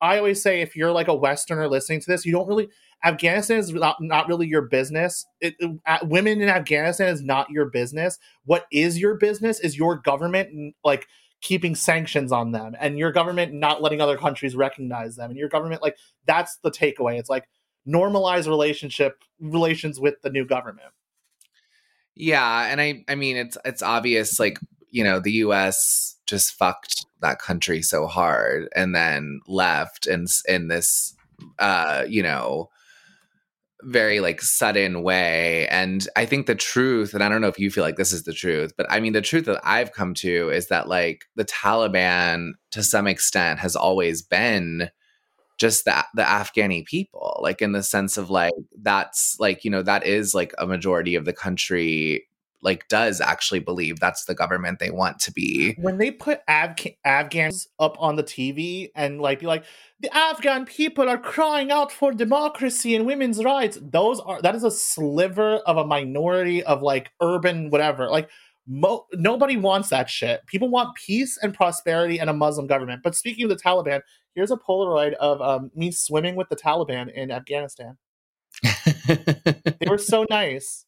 i always say if you're like a westerner listening to this you don't really afghanistan is not, not really your business. It, it- uh, women in afghanistan is not your business. What is your business is your government like keeping sanctions on them and your government not letting other countries recognize them and your government like that's the takeaway. It's like normalize relationship relations with the new government. Yeah, and I I mean it's it's obvious like, you know, the US just fucked that country so hard and then left s- in this uh, you know, very like sudden way and I think the truth and I don't know if you feel like this is the truth, but I mean the truth that I've come to is that like the Taliban to some extent has always been just the the Afghani people, like in the sense of like that's like you know that is like a majority of the country like does actually believe that's the government they want to be. when they put Afg- Afghans up on the TV and like be like the Afghan people are crying out for democracy and women's rights, those are that is a sliver of a minority of like urban whatever. Like mo- nobody wants that shit. People want peace and prosperity and a Muslim government. But speaking of the Taliban, here's a Polaroid of um, me swimming with the Taliban in Afghanistan. <laughs> They were so nice.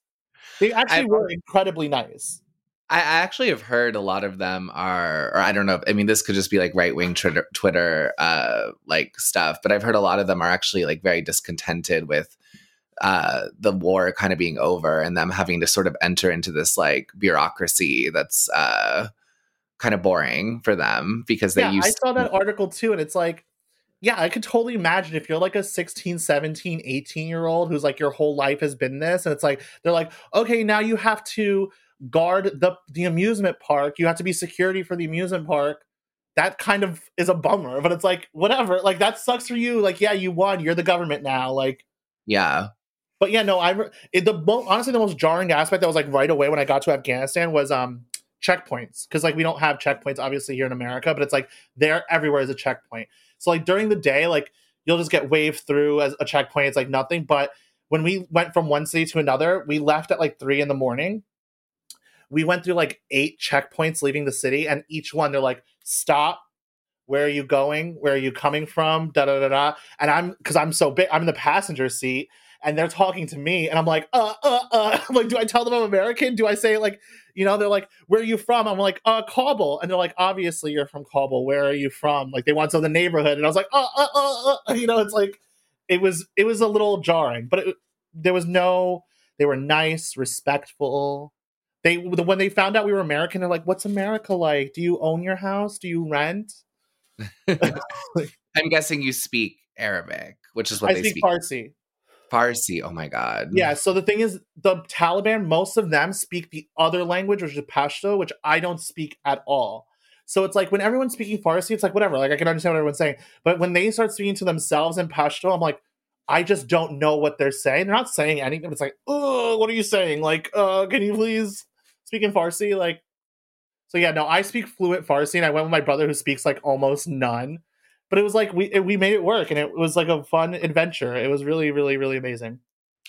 They actually I've- were incredibly nice. I actually have heard a lot of them are, or I don't know. I mean, this could just be like right wing Twitter, Twitter, uh, like stuff. But I've heard a lot of them are actually like very discontented with uh, the war kind of being over and them having to sort of enter into this like bureaucracy that's uh, kind of boring for them because they yeah, used. I saw that article too, and it's like yeah, I could totally imagine if you're like a 16, 17, 18 year old who's like your whole life has been this, and it's like they're like, okay, now you have to guard the the amusement park, you have to be security for the amusement park. That kind of is a bummer, but it's like whatever. Like that sucks for you. Like yeah, you won. You're the government now. Like Yeah. but yeah, no, I it, the honestly the most jarring aspect that was like right away when I got to Afghanistan was um checkpoints because like we don't have checkpoints obviously here in America, but it's like there everywhere is a checkpoint. So like during the day, like you'll just get waved through as a checkpoint. It's like nothing. But when we went from one city to another, we left at like three in the morning. We went through like eight checkpoints leaving the city, and each one they're like, stop. Where are you going? Where are you coming from? Da da da da. And I'm because I'm so big, I'm in the passenger seat, and they're talking to me, and I'm like, uh, uh, uh. I'm <laughs> like, do I tell them I'm American? Do I say like, you know, they're like, where are you from? I'm like, uh, Kabul, and they're like, obviously you're from Kabul. Where are you from? Like they want to know the neighborhood, and I was like, uh, uh, uh, uh. <laughs> you know, it's like, it was it was a little jarring, but it, there was no. They were nice, respectful. They when they found out we were American, they're like, "What's America like? Do you own your house? Do you rent?" <laughs> I'm guessing you speak Arabic, which is what I they speak speak. Farsi. Farsi. Oh my god. Yeah, so the thing is, the Taliban, most of them speak the other language, which is Pashto, which I don't speak at all. So it's like when everyone's speaking Farsi, it's like whatever, like I can understand what everyone's saying. But when they start speaking to themselves in Pashto, I'm like, I just don't know what they're saying. They're not saying anything. It's like, oh, what are you saying? Like, uh, can you please speak in Farsi? Like, so yeah, no, I speak fluent Farsi, and I went with my brother who speaks like almost none. But it was like we it, we made it work, and it was like a fun adventure. It was really, really, really amazing.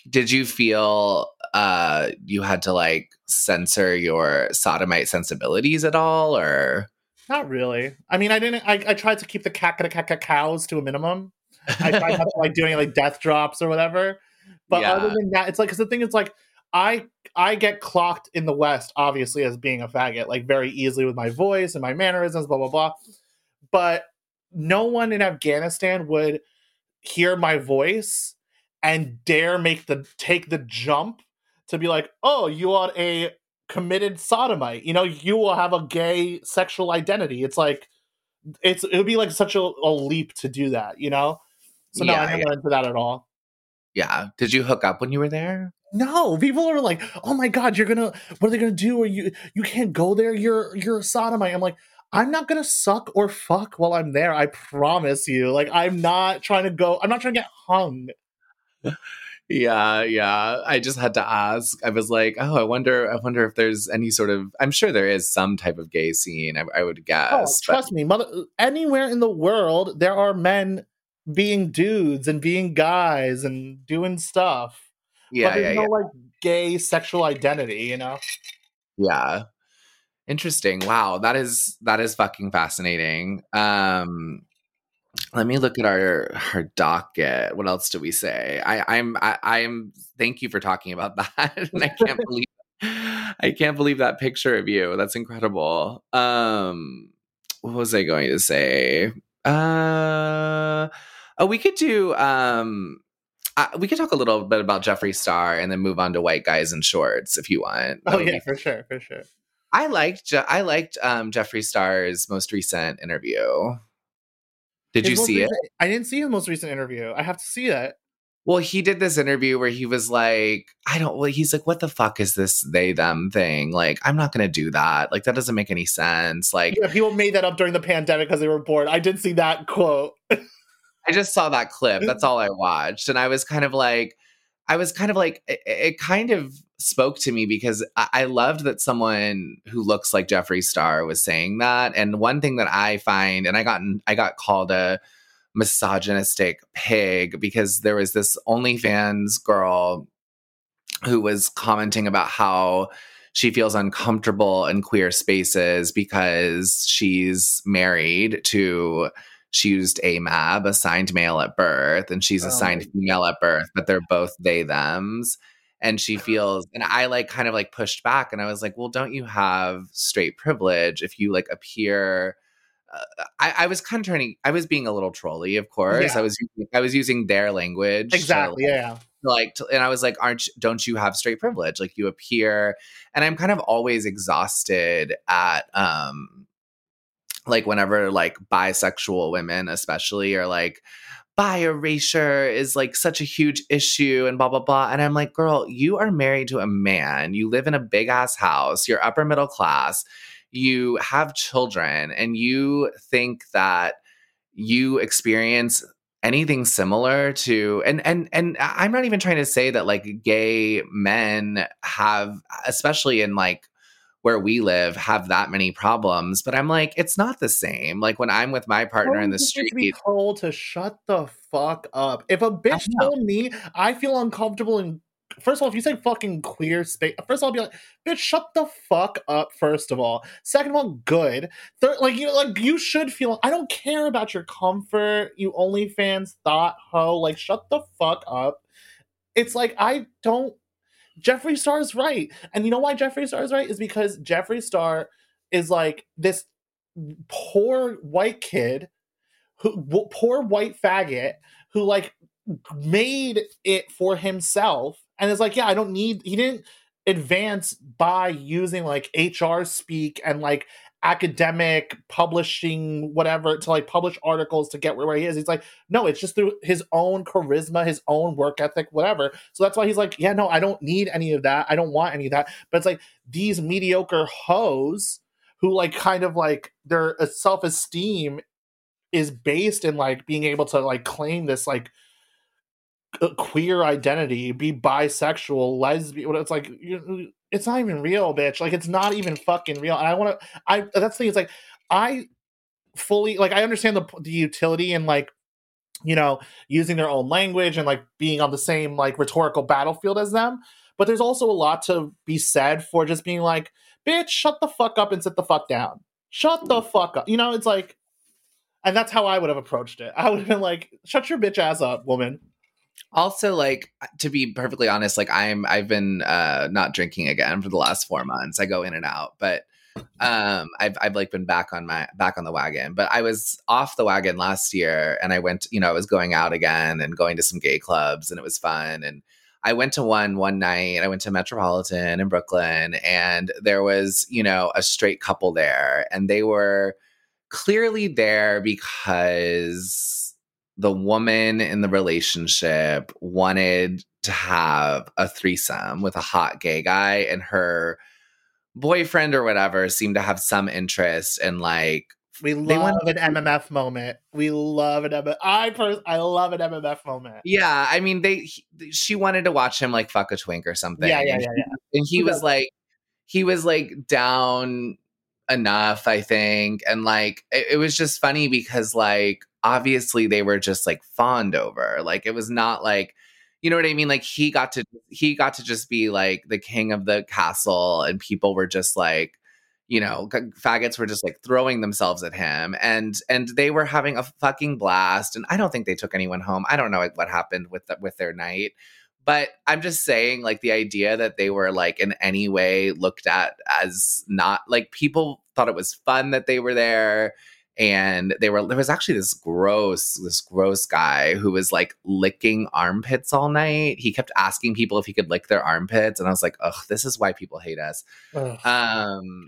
Did you feel uh you had to like censor your sodomite sensibilities at all or Not really. I mean, I didn't. I, I tried to keep the caca caca cows to a minimum. I tried not to like doing like death drops or whatever. But Yeah. other than that, it's like because the thing is like I I get clocked in the West obviously as being a faggot like very easily with my voice and my mannerisms, blah blah blah. But no one in Afghanistan would hear my voice and dare make the take the jump to be like, oh, you are a committed sodomite. You know, you will have a gay sexual identity. It's like it's it would be like such a, a leap to do that, you know? So no, Yeah, I never into that at all. yeah. Did you hook up when you were there? No, people are like, "Oh my god, you're gonna what are they gonna do? Or you you can't go there. You're you're a sodomite." I'm like, I'm not gonna suck or fuck while I'm there. I promise you. Like, I'm not trying to go. I'm not trying to get hung. Yeah, yeah. I just had to ask. I was like, oh, I wonder I wonder if there's any sort of I'm sure there is some type of gay scene, I, I would oh, guess. Oh, but- trust me, mother. Anywhere in the world, there are men being dudes and being guys and doing stuff. yeah, but there's yeah, no like gay sexual identity, you know. Yeah. Interesting. Wow, that is that is fucking fascinating. Um let me look at our our docket. What else do we say? I I'm I, I'm thank you for talking about <laughs> that. and I can't <laughs> believe I can't believe that picture of you. That's incredible. Um what was I going to say? Uh oh, we could do um uh, we could talk a little bit about Jeffree Star and then move on to white guys in shorts if you want. That Oh would be yeah, for sure, for sure. I liked Je- I liked um, Jeffree Star's most recent interview. Did His you see it? I didn't see his most recent interview. I have to see it. Well, he did this interview where he was like, I don't. Well, he's like, what the fuck is this they them thing? Like, I'm not gonna do that. Like, that doesn't make any sense. Like, Yeah, people made that up during the pandemic because they were bored. I did see that quote. <laughs> I just saw that clip. That's all I watched, and I was kind of like, I was kind of like, it, it kind of spoke to me because I, I loved that someone who looks like Jeffree Star was saying that. And one thing that I find, and I got I got called a misogynistic pig because there was this OnlyFans girl who was commenting about how she feels uncomfortable in queer spaces because she's married to she used AMAB, assigned male at birth, and she's Oh assigned female at birth, but they're both they thems. And she feels, and I like kind of like pushed back, and I was like, well, don't you have straight privilege if you like appear? Uh, I, I was kind of turning, I was being a little trolly, of course. Yeah. I was, I was using their language, to, Exactly. Yeah, like to- and i was like aren't you- don't you have straight privilege like you appear and i'm kind of always exhausted at um like whenever like bisexual women especially are like bi erasure is like such a huge issue and blah blah blah. And i'm like girl you are married to a man. You live in a big ass house. You're upper middle class. You have children and you think that you experience anything similar to and and and I'm not even trying to say that like gay men have especially in like where we live have that many problems but I'm like it's not the same. Like when I'm with my partner in the street be told to shut the fuck up. If a bitch told me I feel uncomfortable and first of all if you say fucking queer space first of all I'll be like bitch shut the fuck up first of all. Second of all good. Third like you like you should feel I don't care about your comfort you OnlyFans thought ho like shut the fuck up. It's like I don't Jeffree is right. And you know why Jeffree Star is right? Is because Jeffree Star is like this poor white kid who poor white faggot who like made it for himself and is like, yeah, I don't need he didn't advance by using like HR speak and like academic publishing whatever to like publish articles to get where, where he is. He's like no it's just through his own charisma his own work ethic whatever. So that's why he's like yeah no i don't need any of that. I don't want any of that. But it's like these mediocre hoes who like kind of like their uh, self-esteem is based in like being able to like claim this like queer identity be bisexual lesbian it's like it's not even real bitch like it's not even fucking real and i want to i that's the thing It's like i fully like i understand the the utility and like you know using their own language and like being on the same like rhetorical battlefield as them but there's also a lot to be said for just being like bitch shut the fuck up and sit the fuck down. Shut the mm. fuck up you know it's like and that's how i would have approached it. I would have been like shut your bitch ass up woman also like to be perfectly honest like i'm i've been uh not drinking again for the last four months. I go in and out but um i've i've like been back on my back on the wagon. But i was off the wagon last year and i went you know i was going out again and going to some gay clubs and it was fun. And i went to one one night i went to metropolitan in brooklyn and there was you know a straight couple there and they were clearly there because the woman in the relationship wanted to have a threesome with a hot gay guy and her boyfriend or whatever seemed to have some interest in like we love an MMF moment. We love an MMF. I pers- I love an MMF moment. yeah i mean they he, she wanted to watch him like fuck a twink or something Yeah, yeah, and yeah, he, and he was like he was like down enough i think and like it, it was just funny because like obviously they were just like fond over like it was not like you know what i mean? Like he got to he got to just be like the king of the castle and people were just like you know faggots were just like throwing themselves at him and and they were having a fucking blast and i don't think they took anyone home. I don't know what happened with the, with their night but i'm just saying like the idea that they were like in any way looked at as not like people thought it was fun that they were there and they were there was actually this gross this gross guy who was like licking armpits all night. He kept asking people if he could lick their armpits and i was like ugh this is why people hate us. Ugh, um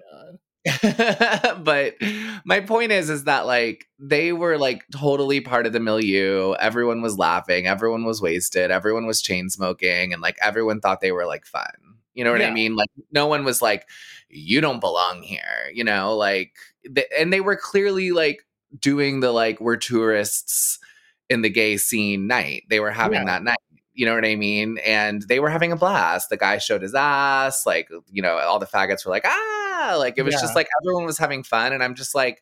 <laughs> but my point is is that like they were like totally part of the milieu. Everyone was laughing. Everyone was wasted. Everyone was chain smoking and like everyone thought they were like fun you know what i mean like no one was like you don't belong here you know like and they were clearly like doing the like we're tourists in the gay scene night they were having Yeah. that night you know what I mean? And they were having a blast. The guy showed his ass, like, you know, all the faggots were like, ah, like it was Yeah. just like everyone was having fun. And I'm just like,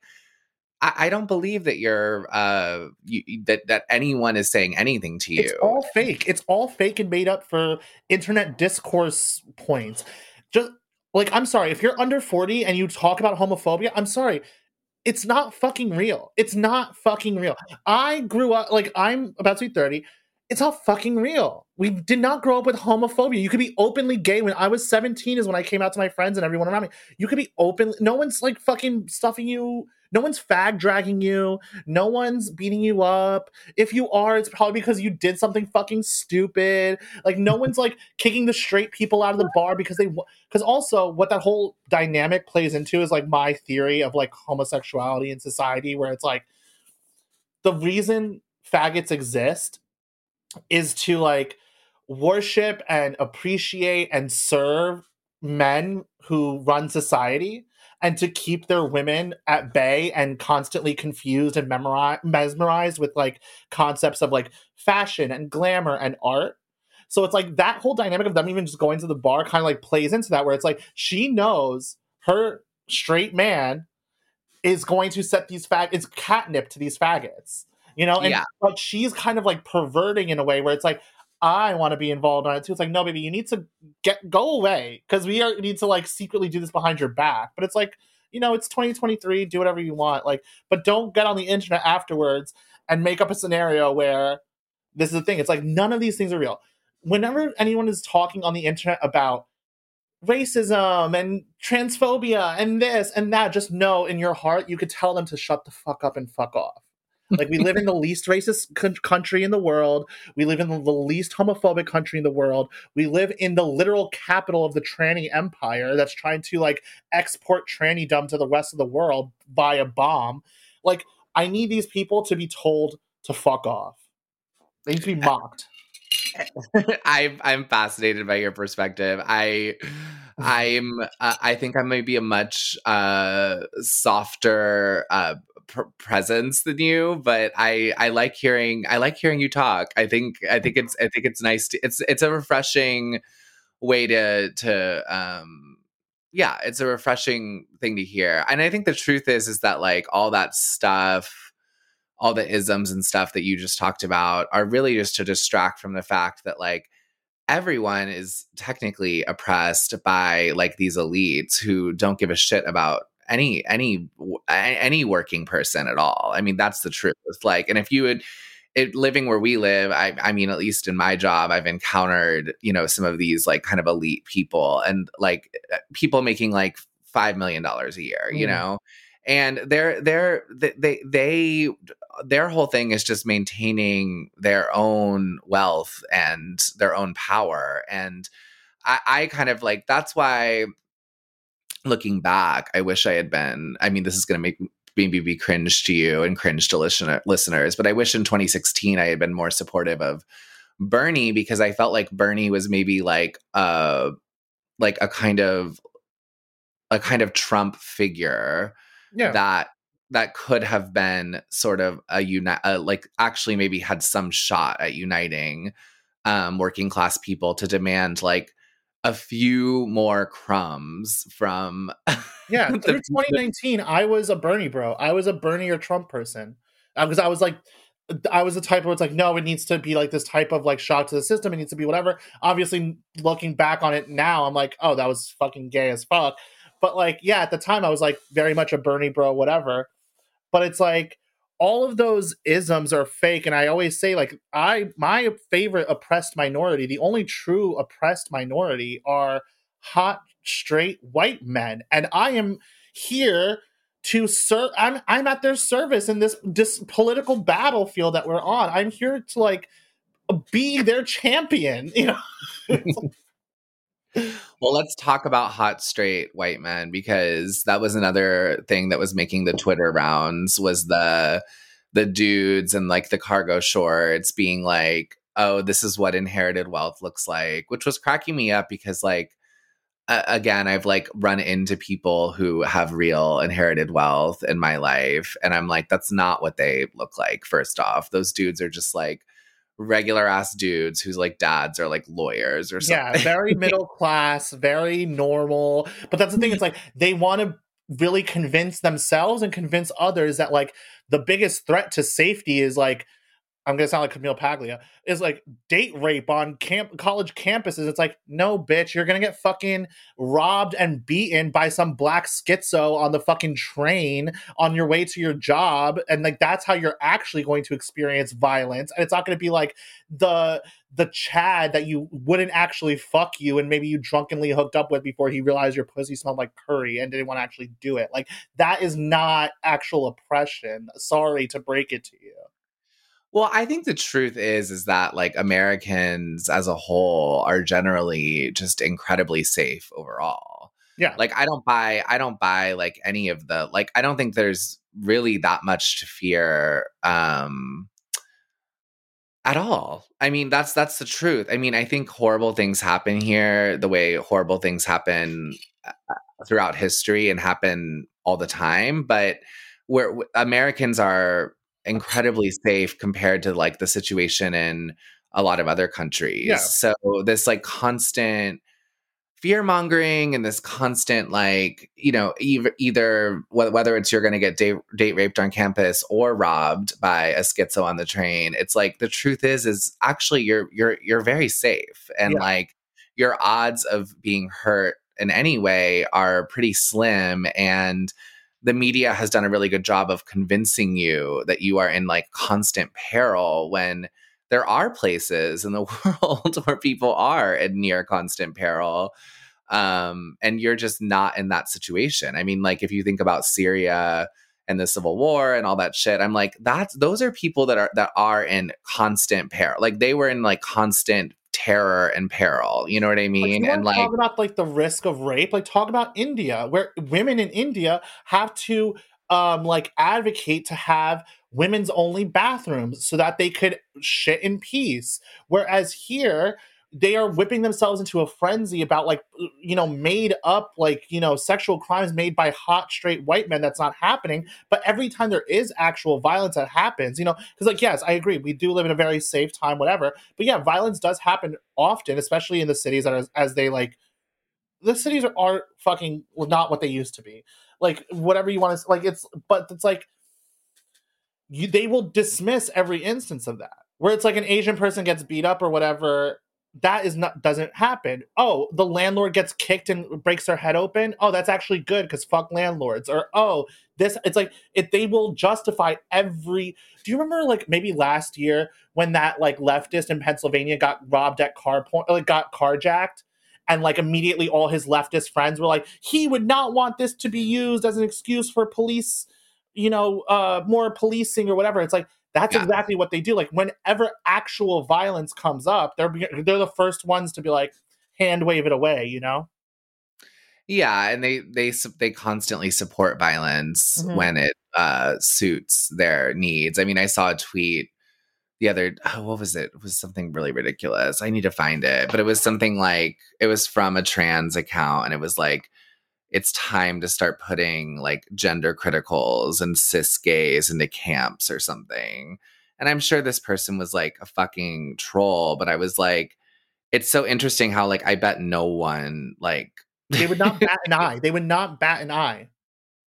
I, I don't believe that you're uh you, that that anyone is saying anything to you. It's all fake. It's all fake and made up for internet discourse points. Just like I'm sorry, if you're under 40 and you talk about homophobia, I'm sorry. It's not fucking real. It's not fucking real. I grew up like I'm about to be 30. It's all fucking real. We did not grow up with homophobia. You could be openly gay when I was 17 is when I came out to my friends and everyone around me. You could be open. No one's like fucking stuffing you no one's fag dragging you. No one's beating you up. If you are, it's probably because you did something fucking stupid. Like no one's like kicking the straight people out of the bar because they because also what that whole dynamic plays into is like my theory of like homosexuality in society where it's like the reason faggots exist is to like worship and appreciate and serve men who run society and to keep their women at bay and constantly confused and memori- mesmerized with like concepts of like fashion and glamour and art. So it's like that whole dynamic of them even just going to the bar kind of like plays into that, where it's like she knows her straight man is going to set these fag it's catnip to these faggots, you know, and Yeah. but she's kind of like perverting in a way where it's like I want to be involved on it too. It's like, no, baby, you need to get go away because we are, need to like secretly do this behind your back. But it's like, you know, it's 2023. Do whatever you want, like, but don't get on the internet afterwards and make up a scenario where this is the thing. It's like none of these things are real. Whenever anyone is talking on the internet about racism and transphobia and this and that, just know in your heart you could tell them to shut the fuck up and fuck off. Like we live in the <laughs> least racist con- country in the world. We live in the, least homophobic country in the world. We live in the literal capital of the tranny empire that's trying to like export tranny dumb to the rest of the world via bomb. Like I need these people to be told to fuck off. They need to be mocked. <laughs> I'm I'm fascinated by your perspective. I <laughs> I'm uh, I think I might be a much uh softer uh pr- presence than you, but I I like hearing I like hearing you talk. I think I think it's I think it's nice to it's it's a refreshing way to to um yeah, it's a refreshing thing to hear. And I think the truth is is that like all that stuff all the isms and stuff that you just talked about are really just to distract from the fact that like everyone is technically oppressed by like these elites who don't give a shit about any any any working person at all. I mean that's the truth. Like and if you would it, living where we live, I, I mean, at least in my job, I've encountered, you know, some of these like kind of elite people and like uh, people making like five million dollars a year, you Mm. know, and they're they're they they they their whole thing is just maintaining their own wealth and their own power and I, I kind of like that's why looking back i wish i had been i mean this is going to make maybe be cringe to you and cringe to listener, listeners but i wish in 2016 i had been more supportive of bernie because i felt like bernie was maybe like uh like a kind of a kind of trump figure Yeah. that that could have been sort of a unite uh, like actually maybe had some shot at uniting um working class people to demand like a few more crumbs from <laughs> Yeah, through <laughs> 2019, I was a Bernie bro. I was a Bernie or Trump person uh, because I was like, I was the type where it's like, no, it needs to be like this type of like shock to the system. It needs to be whatever. Obviously, looking back on it now, I'm like, oh, that was fucking gay as fuck. But like, yeah, at the time, I was like very much a Bernie bro, whatever. But it's like all of those isms are fake, and I always say like, I my favorite oppressed minority, the only true oppressed minority, are hot straight white men and i am here to serve i'm i'm at their service in this this political battlefield that we're on. I'm here to like be their champion <laughs> you know <laughs> well let's talk about hot straight white men because that was another thing that was making the twitter rounds was the the dudes and like the cargo shorts being like oh this is what inherited wealth looks like which was cracking me up because like uh, again i've like run into people who have real inherited wealth in my life and i'm like that's not what they look like first off. Those dudes are just like regular ass dudes whose like dads are like lawyers or something. yeah very <laughs> middle class very normal. But that's the thing it's like <laughs> they want to really convince themselves and convince others that like the biggest threat to safety is like I'm gonna sound like Camille Paglia, is like date rape on camp college campuses. It's like, no, bitch, you're gonna get fucking robbed and beaten by some black schizo on the fucking train on your way to your job, and like that's how you're actually going to experience violence. And it's not gonna be like the the Chad that you wouldn't actually fuck you and maybe you drunkenly hooked up with before he realized your pussy smelled like curry and didn't want to actually do it. Like that is not actual oppression. Sorry to break it to you. Well, I think the truth is is that like Americans as a whole are generally just incredibly safe overall. Yeah. Like I don't buy I don't buy like any of the like I don't think there's really that much to fear um at all. I mean, that's that's the truth. I mean, I think horrible things happen here the way horrible things happen uh, throughout history and happen all the time, but where Americans are incredibly safe compared to like the situation in a lot of other countries. Yeah. So this like constant fear mongering and this constant like you know either, either whether it's you're going to get date, date raped on campus or robbed by a schizo on the train it's like the truth is is actually you're you're you're very safe and Yeah. like your odds of being hurt in any way are pretty slim and the media has done a really good job of convincing you that you are in like constant peril when there are places in the <laughs> world where people are in near constant peril um and you're just not in that situation. I mean like if you think about syria and the civil war and all that shit i'm like that's those are people that are that are in constant peril. Like they were in like constant terror and peril you know what i mean and like talk about like the risk of rape. Like talk about India, where women in India have to um like advocate to have women's only bathrooms so that they could shit in peace. Whereas here they are whipping themselves into a frenzy about like uh, you know made up like you know sexual crimes made by hot straight white men. That's not happening. But every time there is actual violence that happens you know because like yes i agree we do live in a very safe time whatever. But yeah violence does happen often especially in the cities that are as they like the cities are, are fucking not what they used to be. Like whatever you want to like it's but it's like you they will dismiss every instance of that where it's like an asian person gets beat up or whatever that is not doesn't happen. Oh the landlord gets kicked and breaks their head open? Oh that's actually good because fuck landlords. Or oh this it's like if they will justify every do you remember like maybe last year when that like leftist in pennsylvania got robbed at car point like got carjacked? And like immediately all his leftist friends were like he would not want this to be used as an excuse for police you know uh more policing or whatever. It's like that's Yeah. exactly what they do like whenever actual violence comes up they're they're the first ones to be like hand wave it away you know Yeah, and they they they constantly support violence Mhm. when it uh suits their needs. I mean, I saw a tweet the other oh, what was it? It was something really ridiculous. I need to find it, but it was something like it was from a trans account and it was like it's time to start putting like gender criticals and cis gays into camps or something. And I'm sure this person was like a fucking troll, but I was like it's so interesting how like I bet no one like they would not bat an <laughs> eye they would not bat an eye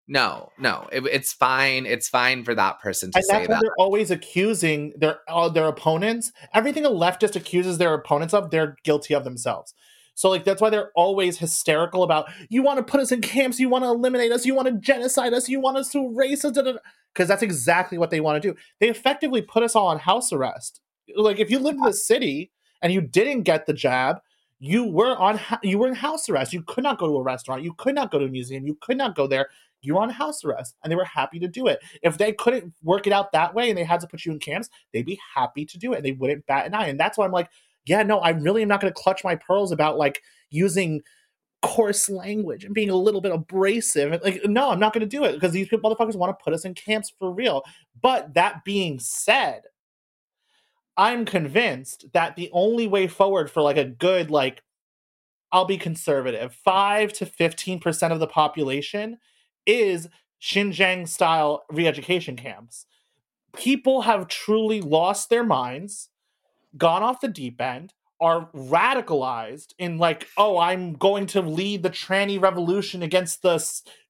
No, no, it, it's fine. It's fine for that person to and say that. they're always accusing their uh, their opponents. Everything a leftist accuses their opponents of, they're guilty of themselves. So like that's why they're always hysterical about you want to put us in camps, you want to eliminate us, you want to genocide us, you want us to erase us, because that's exactly what they want to do. They effectively put us all on house arrest. Like if you lived in the city and you didn't get the jab, you were on you were in house arrest. You could not go to a restaurant, you could not go to a museum, you could not go there. You were on house arrest, and they were happy to do it. If they couldn't work it out that way and they had to put you in camps, they'd be happy to do it. And they wouldn't bat an eye. And that's why I'm like, yeah, no, I really am not going to clutch my pearls about like using coarse language and being a little bit abrasive. Like, no, I'm not going to do it because these people- motherfuckers want to put us in camps for real. But that being said, I'm convinced that the only way forward for like a good, like, I'll be conservative, five to 15% of the population is Xinjiang style re education camps. People have truly lost their minds, gone off the deep end, are radicalized in like, oh, I'm going to lead the tranny revolution against the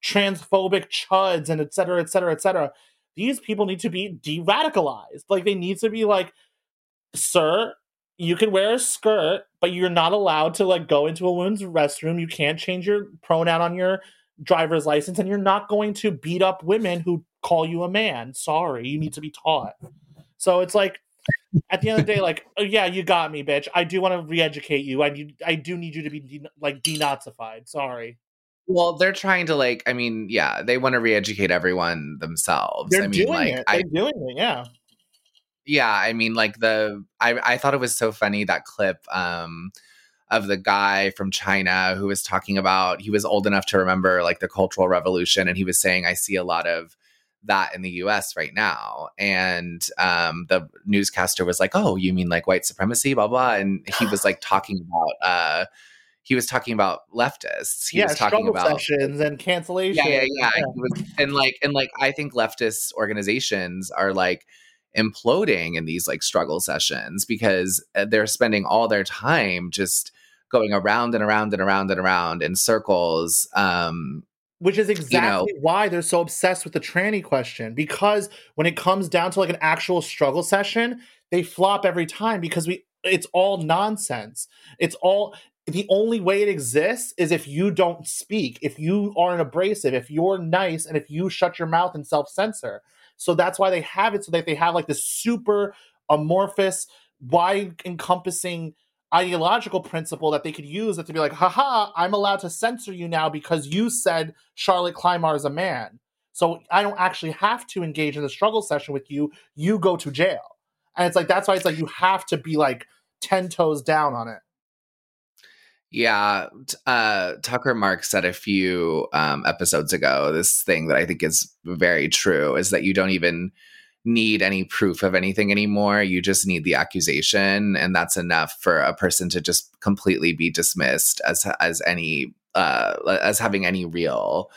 transphobic chuds and et cetera, et cetera, et cetera. these people need to be de-radicalized. Like they need to be like, sir, you can wear a skirt, but you're not allowed to like go into a women's restroom. You can't change your pronoun on your driver's license, and you're not going to beat up women who call you a man. Sorry, you need to be taught. So it's like at the end of the day, like, oh, yeah, you got me, bitch. I do want to re-educate you. I need, I do need you to be de- like denazified. Sorry. Well, they're trying to like. I mean, yeah, they want to re-educate everyone themselves. They're I mean, doing like, it. They're doing it. Yeah. yeah, I mean, like the I I thought it was so funny that clip um of the guy from China who was talking about he was old enough to remember like the Cultural Revolution, and he was saying, I see a lot of that in the US right now. And um, the newscaster was like, Oh, you mean like white supremacy, blah, blah. And he was like <sighs> talking about, uh, he was talking about leftists. He yeah. was talking struggle about, sessions and cancellation. yeah, yeah, yeah. And, was, and like, and like, I think leftist organizations are like imploding in these like struggle sessions because uh, they're spending all their time just going around and around and around and around in circles. Um, which is exactly know- why they're so obsessed with the tranny question because when it comes down to like an actual struggle session they flop every time because we it's all nonsense. It's all the only way it exists is if you don't speak if you aren't abrasive if you're nice and if you shut your mouth and self-censor. So that's why they have it so that they have like this super amorphous wide encompassing ideological principle that they could use that to be like, haha, I'm allowed to censor you now because you said Charlotte Clymer is a man. So I don't actually have to engage in the struggle session with you. You go to jail. And it's like, that's why it's like you have to be like 10 toes down on it. Yeah, uh, Tucker Mark said a few um, episodes ago this thing that I think is very true is that you don't even need any proof of anything anymore. You just need the accusation, and that's enough for a person to just completely be dismissed as as any uh, as having any real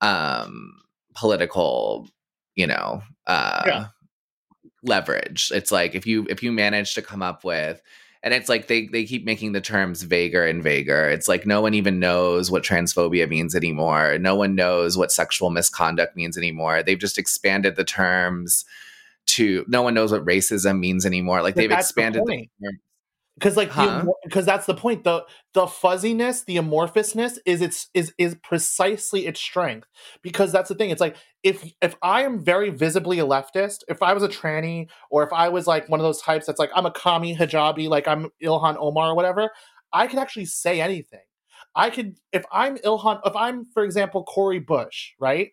um, political, you know, uh, Yeah. leverage. It's like if you if you manage to come up with and it's like they they keep making the terms vaguer and vaguer. It's like no one even knows what transphobia means anymore. No one knows what sexual misconduct means anymore. They've just expanded the terms to no one knows what racism means anymore. Like But they've expanded the because like Huh? because that's the point the the fuzziness the amorphousness is its is is precisely its strength because that's the thing it's like if if i am very visibly a leftist if i was a tranny or if i was like one of those types that's like i'm a kami hijabi like i'm ilhan omar or whatever i could actually say anything i could if i'm ilhan if i'm for example Cori Bush right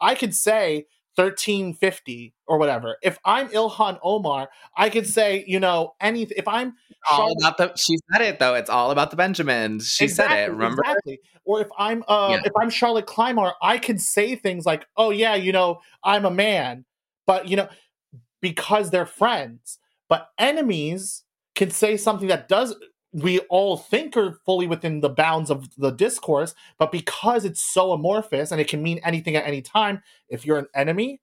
i could say 1350 or whatever if i'm ilhan omar i could say you know anything if i'm all about the she said it though. It's all about the Benjamins. She said it. Remember? Exactly. Or if I'm uh Yeah. if I'm Charlotte Clymer, I could say things like, "Oh yeah, you know, I'm a man," but you know, because they're friends. But enemies can say something that does we all think are fully within the bounds of the discourse, but because it's so amorphous and it can mean anything at any time, if you're an enemy,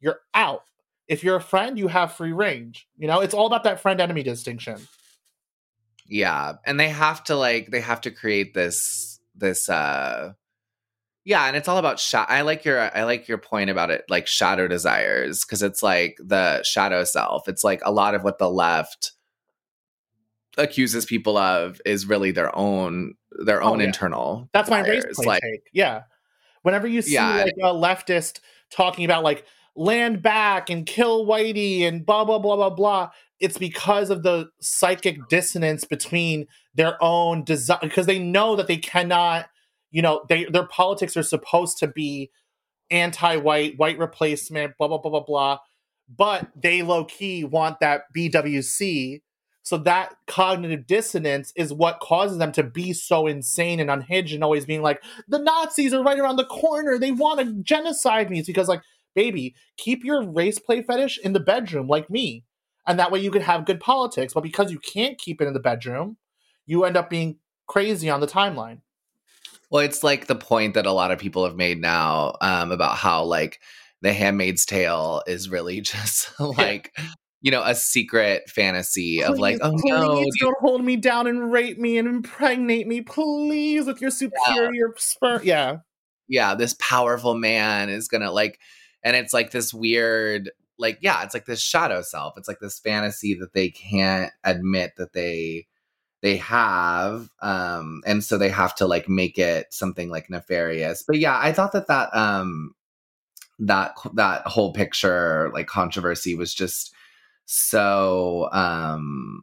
you're out. If you're a friend, you have free range. You know, it's all about that friend enemy distinction. Yeah, and they have to like they have to create this this uh yeah, and it's all about sha- I like your I like your point about it like shadow desires because it's like the shadow self. It's like a lot of what the left accuses people of is really their own their Oh, own yeah. internal. That's my race play Like take. Yeah. Whenever you see Yeah, like a leftist talking about like land back and kill Whitey and blah blah blah blah blah, it's because of the psychic dissonance between their own desire because they know that they cannot, you know, they their politics are supposed to be anti-white, white replacement, blah blah blah blah blah, but they low key want that BWC. So that cognitive dissonance is what causes them to be so insane and unhinged and always being like, the Nazis are right around the corner. They want to genocide me. It's because, like, baby, keep your race play fetish in the bedroom like me. And that way you could have good politics. But because you can't keep it in the bedroom, you end up being crazy on the timeline. Well, it's like the point that a lot of people have made now um, about how like the Handmaid's Tale is really <laughs> just like you know a secret fantasy of like, Please, oh no, please don't hold me down and rape me and impregnate me, please, with your superior sperm. Yeah. yeah, this powerful man is gonna like, and it's like this weird like yeah it's like this shadow self it's like this fantasy that they can't admit that they they have um and so they have to like make it something like nefarious but yeah i thought that that um that that whole picture like controversy was just so um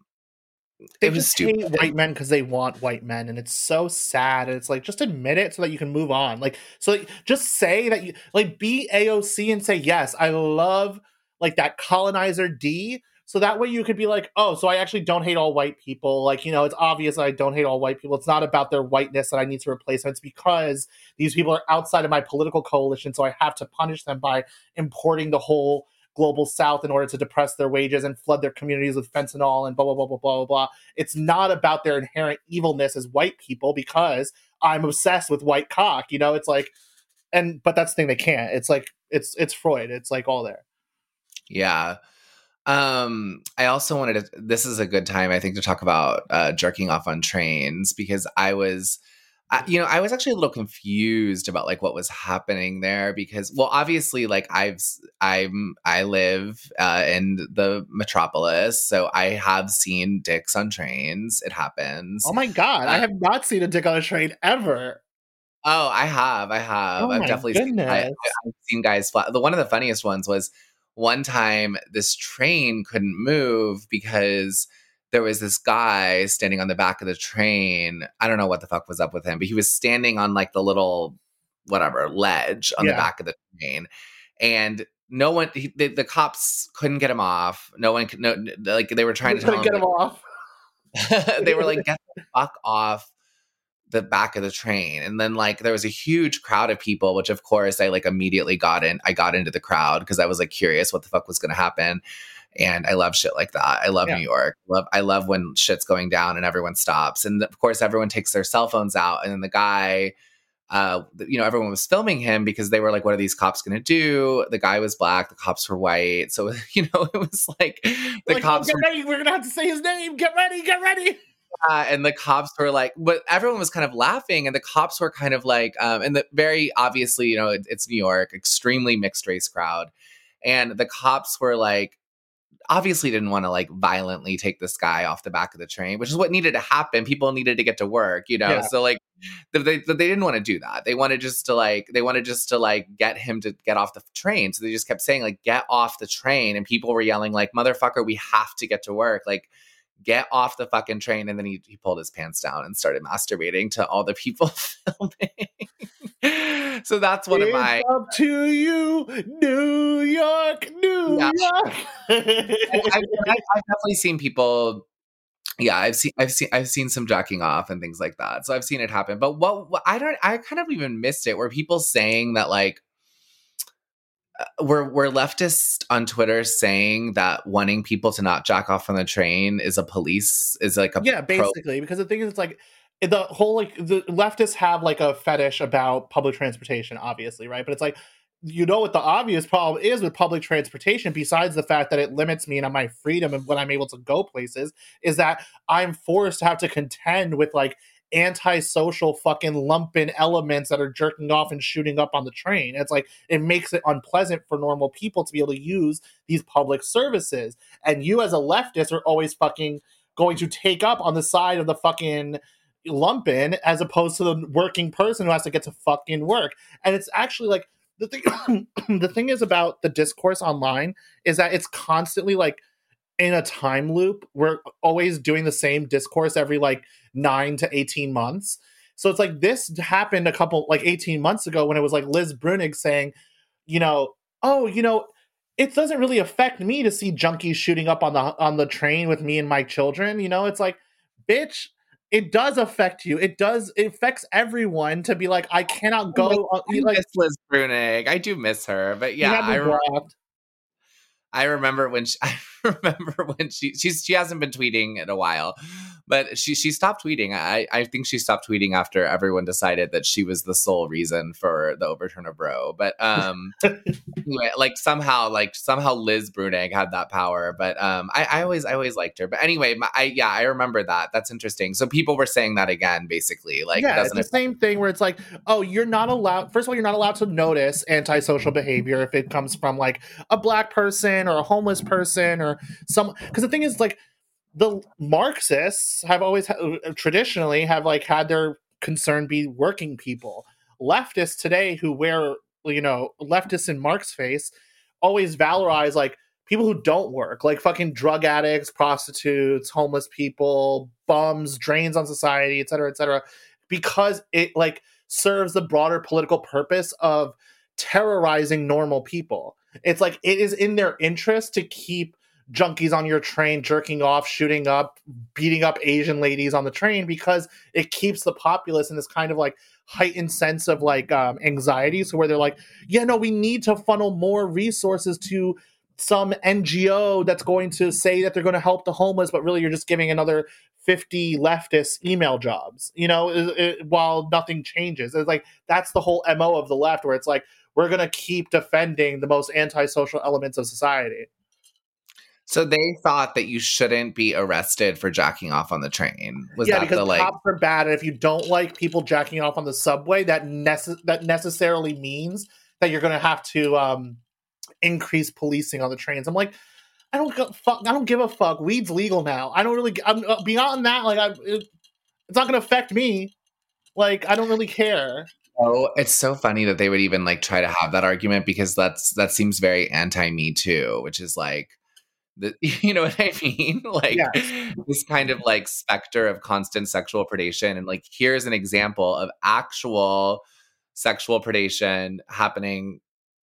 they it was just hate stupid. white men because they want white men and it's so sad and it's like just admit it so that you can move on. Like so like, just say that you like be aoc and say yes i love like that colonizer d. So that way you could be like oh so i actually don't hate all white people. Like you know it's obvious that i don't hate all white people. It's not about their whiteness that i need to replace them. It's because these people are outside of my political coalition so i have to punish them by importing the whole global south in order to depress their wages and flood their communities with fentanyl and blah blah blah blah blah blah blah. It's not about their inherent evilness as white people because I'm obsessed with white cock. You know, it's like and but that's the thing they can't. It's like it's it's Freud. It's like all there. Yeah. Um, I also wanted to this is a good time, I think, to talk about uh jerking off on trains because I was I, you know, I was actually a little confused about like what was happening there because, well, obviously, like I've, I'm I live uh, in the metropolis, so I have seen dicks on trains. It happens. Oh my god, I Uh, have not seen a dick on a train ever. Oh, I have, I have. Oh I've my definitely seen, I, goodness. I've seen guys fly. The one of the funniest ones was one time this train couldn't move because there was this guy standing on the back of the train. I don't know what the fuck was up with him, but he was standing on like the little whatever ledge on the back of the train, and no one, he, the, the cops couldn't get him off. No one could, no, like they were trying We to tell him, get him off. <laughs> they were like, get the fuck off the back of the train. And then like there was a huge crowd of people, which of course I like immediately got in. I got into the crowd because I was like curious what the fuck was gonna happen. And I love shit like that. I love Yeah. New York. Love I love when shit's going down and everyone stops. And of course everyone takes their cell phones out. And then the guy uh, you know, everyone was filming him because they were like, "What are these cops going to do?" The guy was black, the cops were white, so <laughs> you know, it was like the like, oh, cops get were ready. We're gonna have to say his name. Get ready. Get ready. uh, and the cops were like, but everyone was kind of laughing, and the cops were kind of like, um, and the very obviously, you know, it, it's New York, extremely mixed race crowd, and the cops were like, obviously didn't want to like violently take this guy off the back of the train, which is what needed to happen. People needed to get to work, you know, Yeah. so like they, they, they didn't want to do that. They wanted just to like they wanted just to like get him to get off the train. So they just kept saying like get off the train, and people were yelling like motherfucker, we have to get to work, like get off the fucking train. And then he, he pulled his pants down and started masturbating to all the people <laughs> filming. so that's one of my. up to you, New York, New Yeah. York. I, I've, I've definitely seen people. Yeah, I've seen, I've seen, I've seen some jacking off and things like that. So I've seen it happen. But what, what I don't, I kind of even missed it. Were people saying that like Uh, we're we're leftists on Twitter saying that wanting people to not jack off on the train is a police is like a yeah, pro- basically, because the thing is, it's like eh, the whole like the leftists have like a fetish about public transportation, obviously, right? But it's like you know what the obvious problem is with public transportation, besides the fact that it limits me and my freedom and when I'm able to go places, is that I'm forced to have to contend with like antisocial fucking lumpen elements that are jerking off and shooting up on the train. It's like it makes it unpleasant for normal people to be able to use these public services. And you as a leftist are always fucking going to take up on the side of the fucking lumpen as opposed to the working person who has to get to fucking work. And it's actually like the thing <coughs> the thing is about the discourse online is that it's constantly like in a time loop. We're always doing the same discourse every like 9 to 18 months. So it's like this happened a couple like 18 months ago when it was like Liz Bruenig saying, you know, oh, you know, it doesn't really affect me to see junkies shooting up on the on the train with me and my children. You know, it's like, bitch, it does affect you. It does. It affects everyone to be like, I cannot go. on, I like, miss Liz Bruenig. I do miss her, but yeah, I remember. I remember when she, <laughs> I <laughs> remember when she she's she hasn't been tweeting in a while, but she she stopped tweeting. I I think she stopped tweeting after everyone decided that she was the sole reason for the overturn of Roe. But um, anyway, like somehow like somehow Liz Bruenig had that power. But um, I, I always I always liked her. But anyway, my, I yeah I remember that. That's interesting. So people were saying that again, basically. Like yeah, it's the same thing where it's like, oh, you're not allowed. First of all, you're not allowed to notice antisocial behavior if it comes from like a black person or a homeless person or some. Because the thing is, like, the Marxists have always traditionally have like had their concern be working people. Leftists today who wear you know leftists in Marx face always valorize like people who don't work, like fucking drug addicts, prostitutes, homeless people, bums, drains on society, et cetera, et cetera, because it like serves the broader political purpose of terrorizing normal people. It's like it is in their interest to keep junkies on your train jerking off, shooting up, beating up Asian ladies on the train because it keeps the populace in this kind of like heightened sense of like um, anxiety. So where they're like, yeah, no, we need to funnel more resources to some NGO that's going to say that they're going to help the homeless, but really you're just giving another 50 leftist email jobs, you know, it, it, while nothing changes. It's like that's the whole MO of the left, where it's like, we're going to keep defending the most antisocial elements of society. So they thought that you shouldn't be arrested for jacking off on the train. Was yeah, that because the like? cops are bad, and if you don't like people jacking off on the subway, that nece- that necessarily means that you're going to have to um, increase policing on the trains. I'm like, I don't go, fuck. I don't give a fuck. Weed's legal now. I don't really. I'm uh, beyond that. Like, I, it, it's not going to affect me. Like, I don't really care. Oh, it's so funny that they would even like try to have that argument because that's that seems very anti Me Too, which is like the, <laughs> you know what I mean? <laughs> Like this kind of like specter of constant sexual predation. And like here's an example of actual sexual predation happening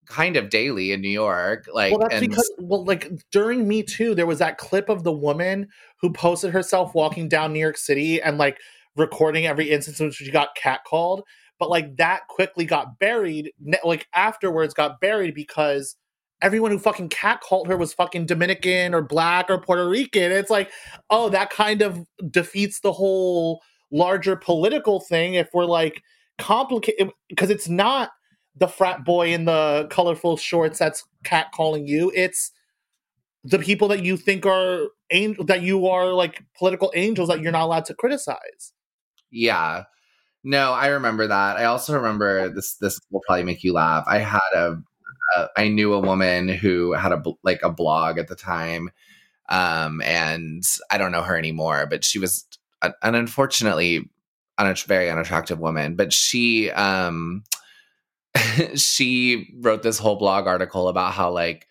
kind of daily in New York. Like well, that's and because well, like during Me Too, there was that clip of the woman who posted herself walking down New York City and like recording every instance in which she got catcalled. But like that quickly got buried. Like afterwards, got buried because everyone who fucking catcalled her was fucking Dominican or black or Puerto Rican. It's like, oh, that kind of defeats the whole larger political thing if we're like complicated because it's not the frat boy in the colorful shorts that's catcalling you. It's the people that you think are angel that you are like political angels that you're not allowed to criticize. Yeah. No, I remember that. I also remember this this will probably make you laugh. I had a, a I knew a woman who had a like a blog at the time. Um and I don't know her anymore, but she was an, unfortunately an very unattractive woman, but she um <laughs> she wrote this whole blog article about how like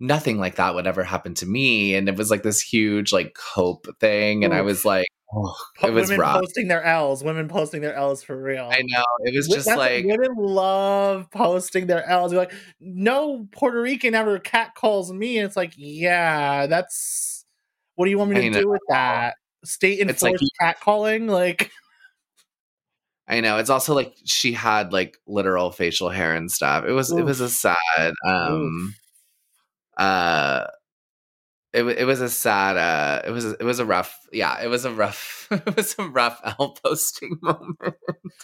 nothing like that would ever happen to me and it was like this huge like cope thing and I was like oh, Po- it was women rough. posting their L's, women posting their L's for real. I know. It was just that's- like women love posting their L's. You're like, no Puerto Rican ever cat calls me. And it's like, yeah, that's what do you want me to I do with that? State It's like enforced cat calling? Like, <laughs> I know. It's also like she had like literal facial hair and stuff. It was it was a sad um uh it, it was a sad uh it was it was a rough yeah it was a rough <laughs> it was a rough <laughs> L posting moment.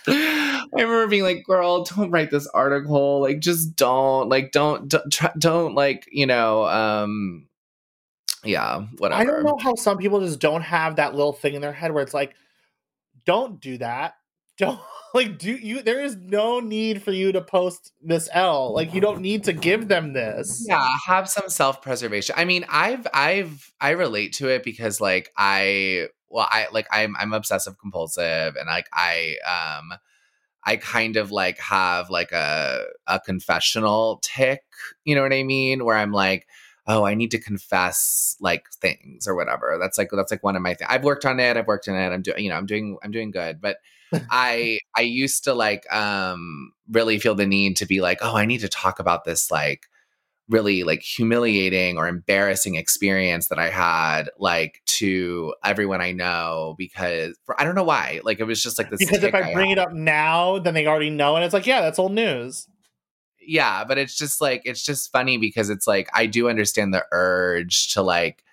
I remember being like, "Girl, don't write this article. Like, just don't. Like, don't don't, try, don't like you know um yeah whatever." I don't know how some people just don't have that little thing in their head where it's like, don't do that. Don't <laughs> like do you there is no need for you to post this L. Like you don't need to give them this. yeah have some self-preservation i mean i've i've i relate to it because like i well i like i'm i'm obsessive compulsive and like i um i kind of like have like a a confessional tick you know what i mean where i'm like oh i need to confess like things or whatever that's like that's like one of my things i've worked on it i've worked on it i'm doing you know i'm doing i'm doing good but I I used to like um really feel the need to be like, oh, I need to talk about this like really like humiliating or embarrassing experience that I had like to everyone I know because for, I don't know why. Like it was just like this Because if tick I bring it up now, then they already know, and it's like, yeah, that's old news. yeah, but it's just like it's just funny because it's like I do understand the urge to like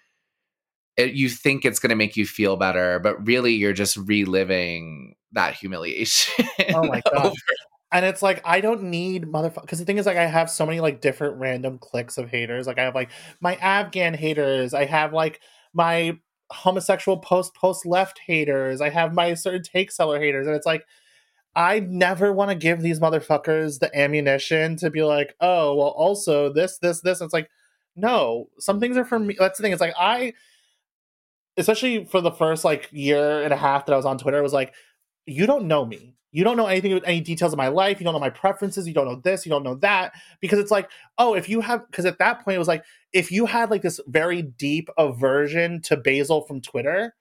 it, you think it's going to make you feel better, but really you're just reliving that humiliation. <laughs> Oh my god. And it's like I don't need motherfucker because the thing is like I have so many like different random cliques of haters. Like I have like my Afghan haters. I have like my homosexual post post left haters. I have my certain take seller haters, and it's like I never want to give these motherfuckers the ammunition to be like, oh well, also this this this. And It's like no, some things are for me. That's the thing. It's like I, especially for the first like year and a half that I was on Twitter, it was like you don't know me. You don't know anything, any details of my life. You don't know my preferences. You don't know this. You don't know that. Because it's like, oh, if you have, because at that point it was like, if you had like this very deep aversion to Basil from Twitter,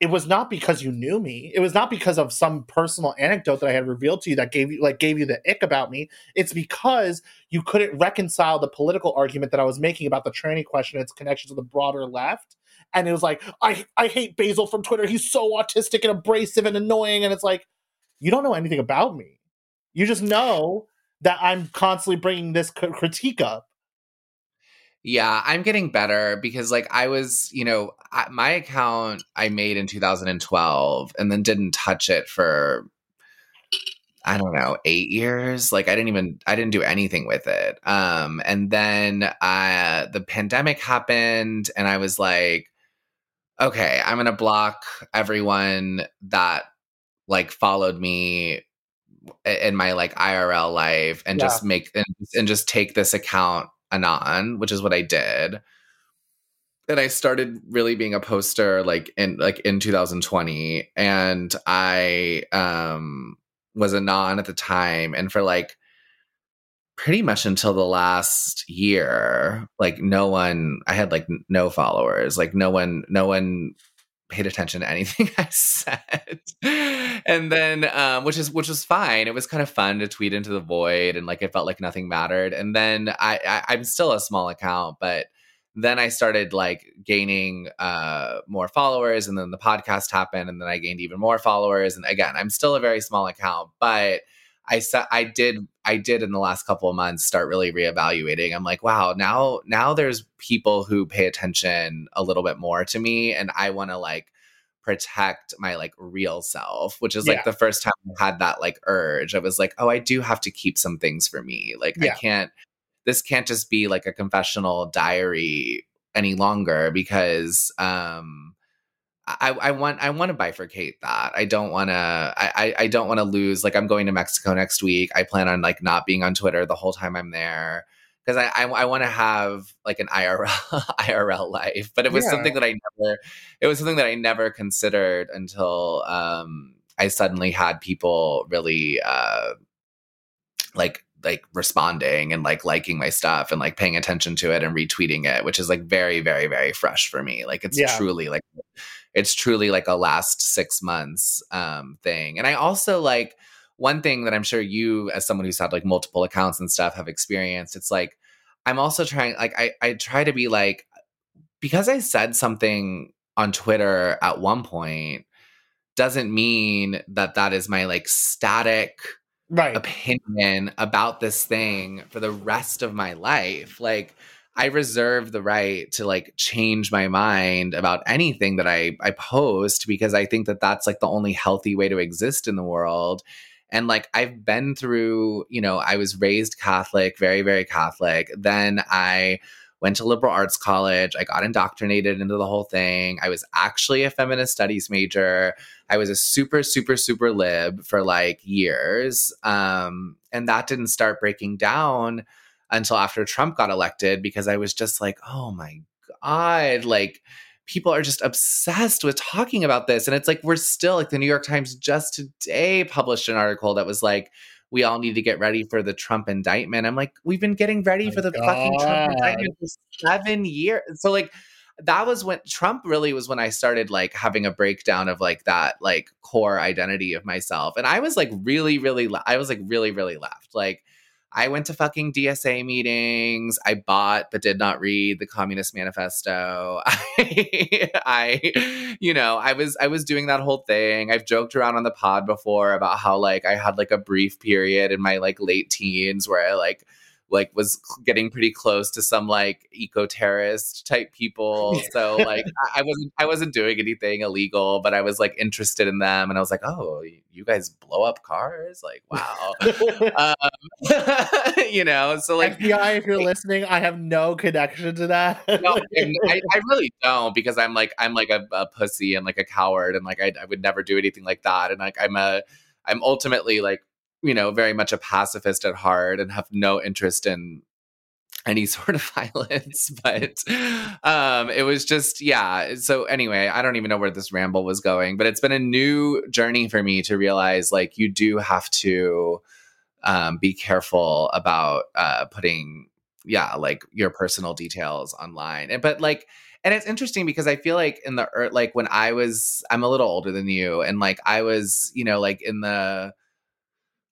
it was not because you knew me. It was not because of some personal anecdote that I had revealed to you that gave you like gave you the ick about me. It's because you couldn't reconcile the political argument that I was making about the tranny question and its connection to the broader left. And it was like, I I hate Basil from Twitter. He's so autistic and abrasive and annoying. And it's like, you don't know anything about me. You just know that I'm constantly bringing this critique up. Yeah, I'm getting better because like I was, you know, I, my account I made in 2012 and then didn't touch it for I don't know, 8 years. Like I didn't even I didn't do anything with it. Um and then uh the pandemic happened and I was like okay, I'm going to block everyone that like followed me in my like IRL life and Yeah. just make and, and just take this account anon, which is what I did. And I started really being a poster like in like in 2020 and I um was anon at the time and for like pretty much until the last year like no one I had like no followers like no one no one paid attention to anything <laughs> I said. and then um which is which was fine. It was kind of fun to tweet into the void and like it felt like nothing mattered. And then I, I I'm still a small account, but then I started like gaining uh more followers and then the podcast happened and then I gained even more followers and again, I'm still a very small account, but I sa- I did I did in the last couple of months start really reevaluating. I'm like, wow, now now there's people who pay attention a little bit more to me, and I want to like protect my like real self, which is like Yeah. the first time I had that like urge. I was like, oh, I do have to keep some things for me. Like I can't. This can't just be like a confessional diary any longer because um I, I want I want to bifurcate that. I don't want to I, I don't want to lose. Like I'm going to Mexico next week. I plan on like not being on Twitter the whole time I'm there because I I, I want to have like an IRL <laughs> IRL life. But it was Yeah. something that I never. It was something that I never considered until um I suddenly had people really uh like like responding and like liking my stuff and like paying attention to it and retweeting it which is like very very very fresh for me like it's Yeah. truly like it's truly like a last six months um thing and i also like one thing that i'm sure you as someone who's had like multiple accounts and stuff have experienced it's like i'm also trying like i i try to be like because i said something on twitter at one point doesn't mean that that is my like static Right. opinion about this thing for the rest of my life. Like I reserve the right to like change my mind about anything that I I post because I think that that's like the only healthy way to exist in the world. And like I've been through, you know, I was raised Catholic, very very Catholic. Then I went to liberal arts college. I got indoctrinated into the whole thing. I was actually a feminist studies major. I was a super, super, super lib for like years. Um, and that didn't start breaking down until after Trump got elected because I was just like, oh my God, like people are just obsessed with talking about this. And it's like, we're still like the New York Times just today published an article that was like, we all need to get ready for the Trump indictment. I'm like, we've been getting ready for the fucking Trump indictment for seven years. So like that was when Trump really was when I started like having a breakdown of like that like core identity of myself. And I was like really, really, le- I was like really, really left. Like I went to fucking DSA meetings. I bought but did not read the Communist Manifesto. I, <laughs> I, you know, I was I was doing that whole thing. I've joked around on the pod before about how like I had like a brief period in my like late teens where I like like was getting pretty close to some like eco terrorist type people. <laughs> So like I, I wasn't I wasn't doing anything illegal, but I was like interested in them, and I was like, oh, you guys blow up cars? Like wow, <laughs> um, <laughs> you know. So like FBI, if you're listening, I have no connection to that. no, I, I, really don't because I'm like I'm like a, a, pussy and like a coward, and like I, I would never do anything like that, and like I'm a I'm ultimately like you know, very much a pacifist at heart and have no interest in any <laughs> sort of violence <laughs> but um it was just yeah so anyway i don't even know where this ramble was going but it's been a new journey for me to realize like you do have to um be careful about uh putting yeah like your personal details online and but like and it's interesting because i feel like in the like when i was i'm a little older than you and like i was you know like in the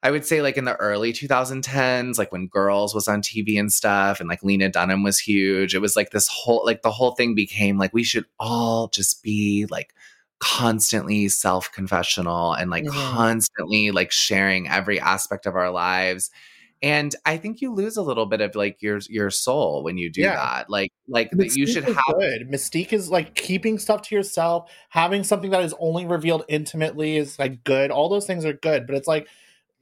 I would say like in the early 2010s, like when Girls was on TV and stuff, and like Lena Dunham was huge. It was like this whole like the whole thing became like we should all just be like constantly self confessional and like mm-hmm. constantly like sharing every aspect of our lives. And I think you lose a little bit of like your your soul when you do yeah. that. Like like Mystique you should have good. Mystique is like keeping stuff to yourself, having something that is only revealed intimately is like good. All those things are good, but it's like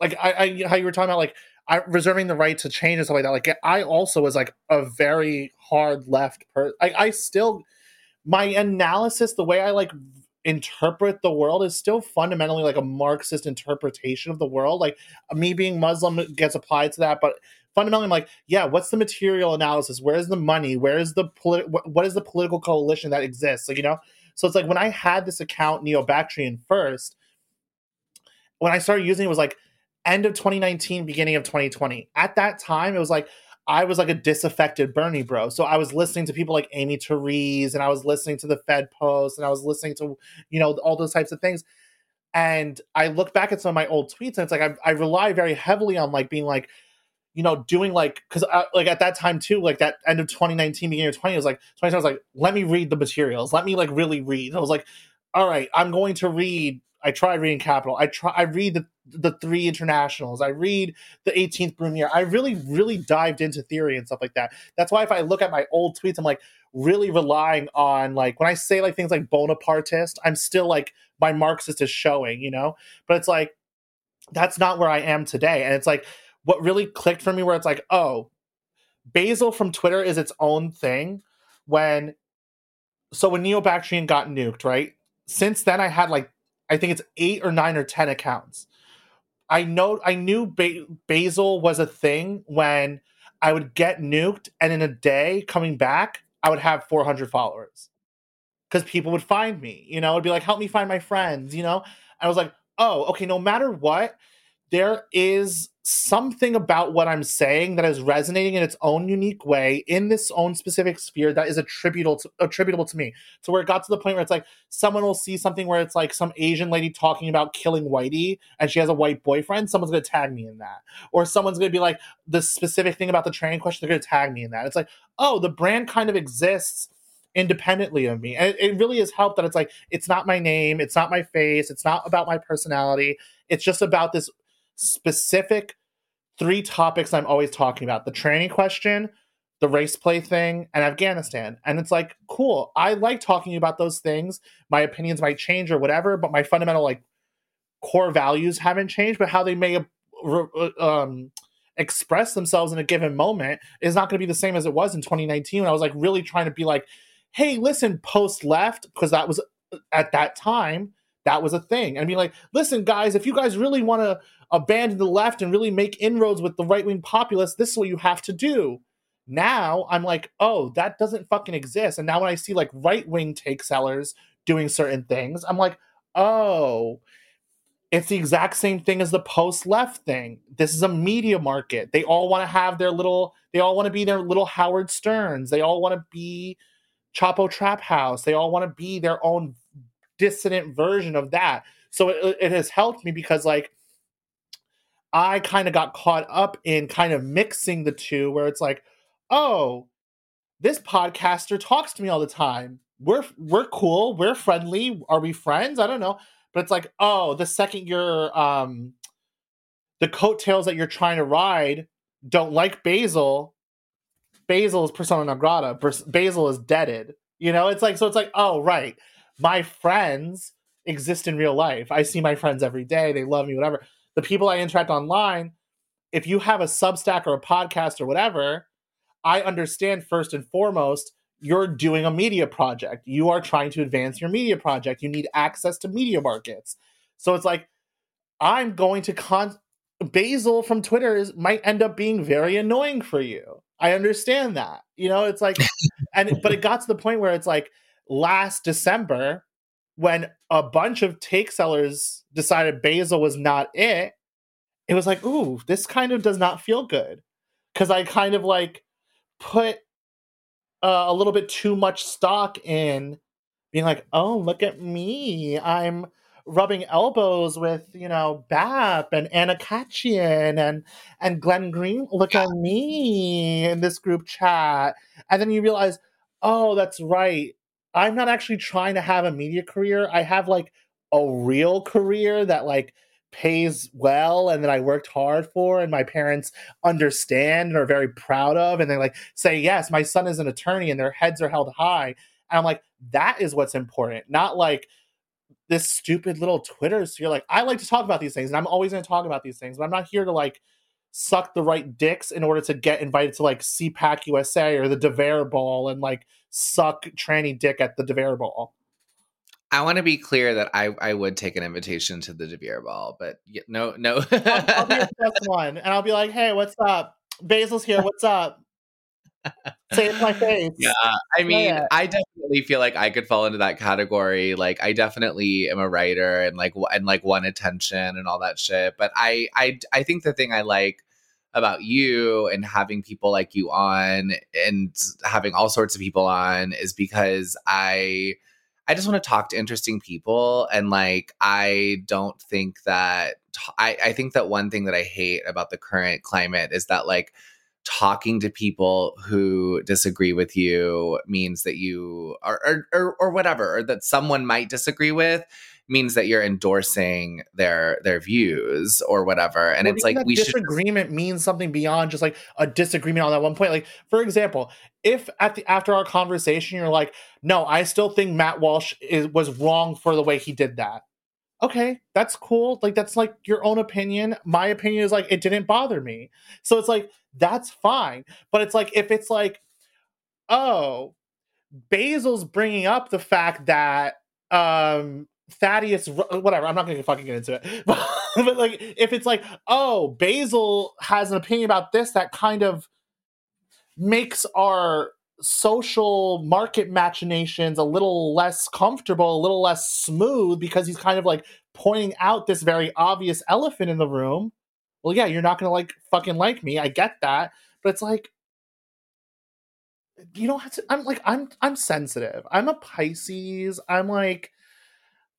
like I, I how you were talking about like I reserving the right to change and stuff like that. Like I also was like a very hard left person. I, I still my analysis, the way I like interpret the world is still fundamentally like a Marxist interpretation of the world. Like me being Muslim gets applied to that, but fundamentally I'm like, yeah, what's the material analysis? Where's the money? Where is the polit- what is the political coalition that exists? Like, you know? So it's like when I had this account Neo Bactrian first, when I started using it, it was like end of 2019, beginning of 2020. At that time, it was like I was like a disaffected Bernie bro. So I was listening to people like Amy Therese and I was listening to the Fed Post and I was listening to, you know, all those types of things. And I look back at some of my old tweets and it's like I, I rely very heavily on like being like, you know, doing like, because uh, like at that time too, like that end of 2019, beginning of 20, I was like, 20, I was like, let me read the materials. Let me like really read. I was like, all right, I'm going to read I try reading Capital. I try. I read the the three internationals. I read the 18th Brumaire. I really, really dived into theory and stuff like that. That's why if I look at my old tweets, I'm like really relying on like when I say like things like Bonapartist, I'm still like my Marxist is showing, you know. But it's like that's not where I am today. And it's like what really clicked for me, where it's like, oh, Basil from Twitter is its own thing. When so when Neo Bactrian got nuked, right? Since then, I had like I think it's eight or nine or ten accounts. I know I knew ba- Basil was a thing when I would get nuked, and in a day coming back, I would have 400 followers because people would find me. You know, it'd be like, "Help me find my friends." You know, I was like, "Oh, okay." No matter what, there is something about what I'm saying that is resonating in its own unique way in this own specific sphere that is attributable to, attributable to me. So where it got to the point where it's like someone will see something where it's like some Asian lady talking about killing whitey and she has a white boyfriend, someone's gonna tag me in that. Or someone's gonna be like the specific thing about the tranny question, they're gonna tag me in that. It's like, oh, the brand kind of exists independently of me. And it, it really has helped that it's like it's not my name, it's not my face, it's not about my personality. It's just about this specific three topics I'm always talking about the tranny question, the race play thing, and Afghanistan. And it's like, cool. I like talking about those things. My opinions might change or whatever, but my fundamental, like, core values haven't changed, but how they may uh, um, express themselves in a given moment is not going to be the same as it was in 2019 when I was like really trying to be like, hey, listen, post left, because that was uh, at that time, that was a thing. And be like, listen, guys, if you guys really want to abandon the left and really make inroads with the right wing populace, this is what you have to do. Now I'm like, oh, that doesn't fucking exist. And now when I see like right wing take sellers doing certain things, I'm like, oh, it's the exact same thing as the post left thing. This is a media market. They all want to have their little, they all want to be their little Howard Sterns. They all want to be Chapo Trap House. They all want to be their own dissident version of that. So it, it has helped me because, like, I kind of got caught up in kind of mixing the two where it's like, oh, this podcaster talks to me all the time. We're we're cool, we're friendly. Are we friends? I don't know. But it's like, oh, the second you're um the coattails that you're trying to ride don't like Basil, Basil is persona non grata. Basil is deaded. You know, it's like so. It's like, oh right, my friends exist in real life. I see my friends every day. They love me, whatever. The people I interact online, if you have a Substack or a podcast or whatever, I understand first and foremost you're doing a media project. You are trying to advance your media project. You need access to media markets. So it's like I'm going to con Basil from Twitter is might end up being very annoying for you. I understand that. You know, it's like and but it got to the point where it's like last December when a bunch of take sellers decided Basil was not it, it was like, ooh, this kind of does not feel good. Cause I kind of like put uh, a little bit too much stock in being like, oh, look at me. I'm rubbing elbows with you know Bap and Anna Khachiyan and and Glenn Green. Look at me in this group chat, and then you realize, oh, that's right. I'm not actually trying to have a media career. I have like a real career that like pays well and that I worked hard for and my parents understand and are very proud of and they like say yes my son is an attorney and their heads are held high and I'm like that is what's important not like this stupid little Twitter so you're Like, I like to talk about these things, and I'm always going to talk about these things, but I'm not here to like suck the right dicks in order to get invited to like CPAC USA or the DeVere Ball and like suck tranny dick at the DeVere Ball. I want to be clear that I, I would take an invitation to the DeVere Ball, but no, no. I'll, I'll be the <laughs> best one, and I'll be like, "Hey, what's up? Basil's here. What's up?" Say it my face. <laughs> Yeah. I mean, I definitely feel like I could fall into that category. Like I definitely am a writer and like and like want attention and all that shit. But I I I think the thing I like about you and having people like you on and having all sorts of people on is because I I just want to talk to interesting people and like I don't think that I I think that one thing that I hate about the current climate is that like talking to people who disagree with you means that you are or, or, or whatever or that someone might disagree with means that you're endorsing their their views or whatever. And well, it's like we disagreement should... means something beyond just like a disagreement on that one point. Like for example if at the after our conversation you're like no i still think matt walsh is was wrong for the way he did that okay, that's cool. Like that's like your own opinion. My opinion is like it didn't bother me. So it's like that's fine. But it's like if it's like oh, Basil's bringing up the fact that um Thaddeus whatever, I'm not going to fucking get into it. But, <laughs> but like if it's like oh, Basil has an opinion about this that kind of makes our social market machinations a little less comfortable, a little less smooth because he's kind of like pointing out this very obvious elephant in the room. Well, yeah, you're not gonna like fucking like me. I get that, but it's like you don't have to. I'm like I'm I'm sensitive. I'm a Pisces. I'm like.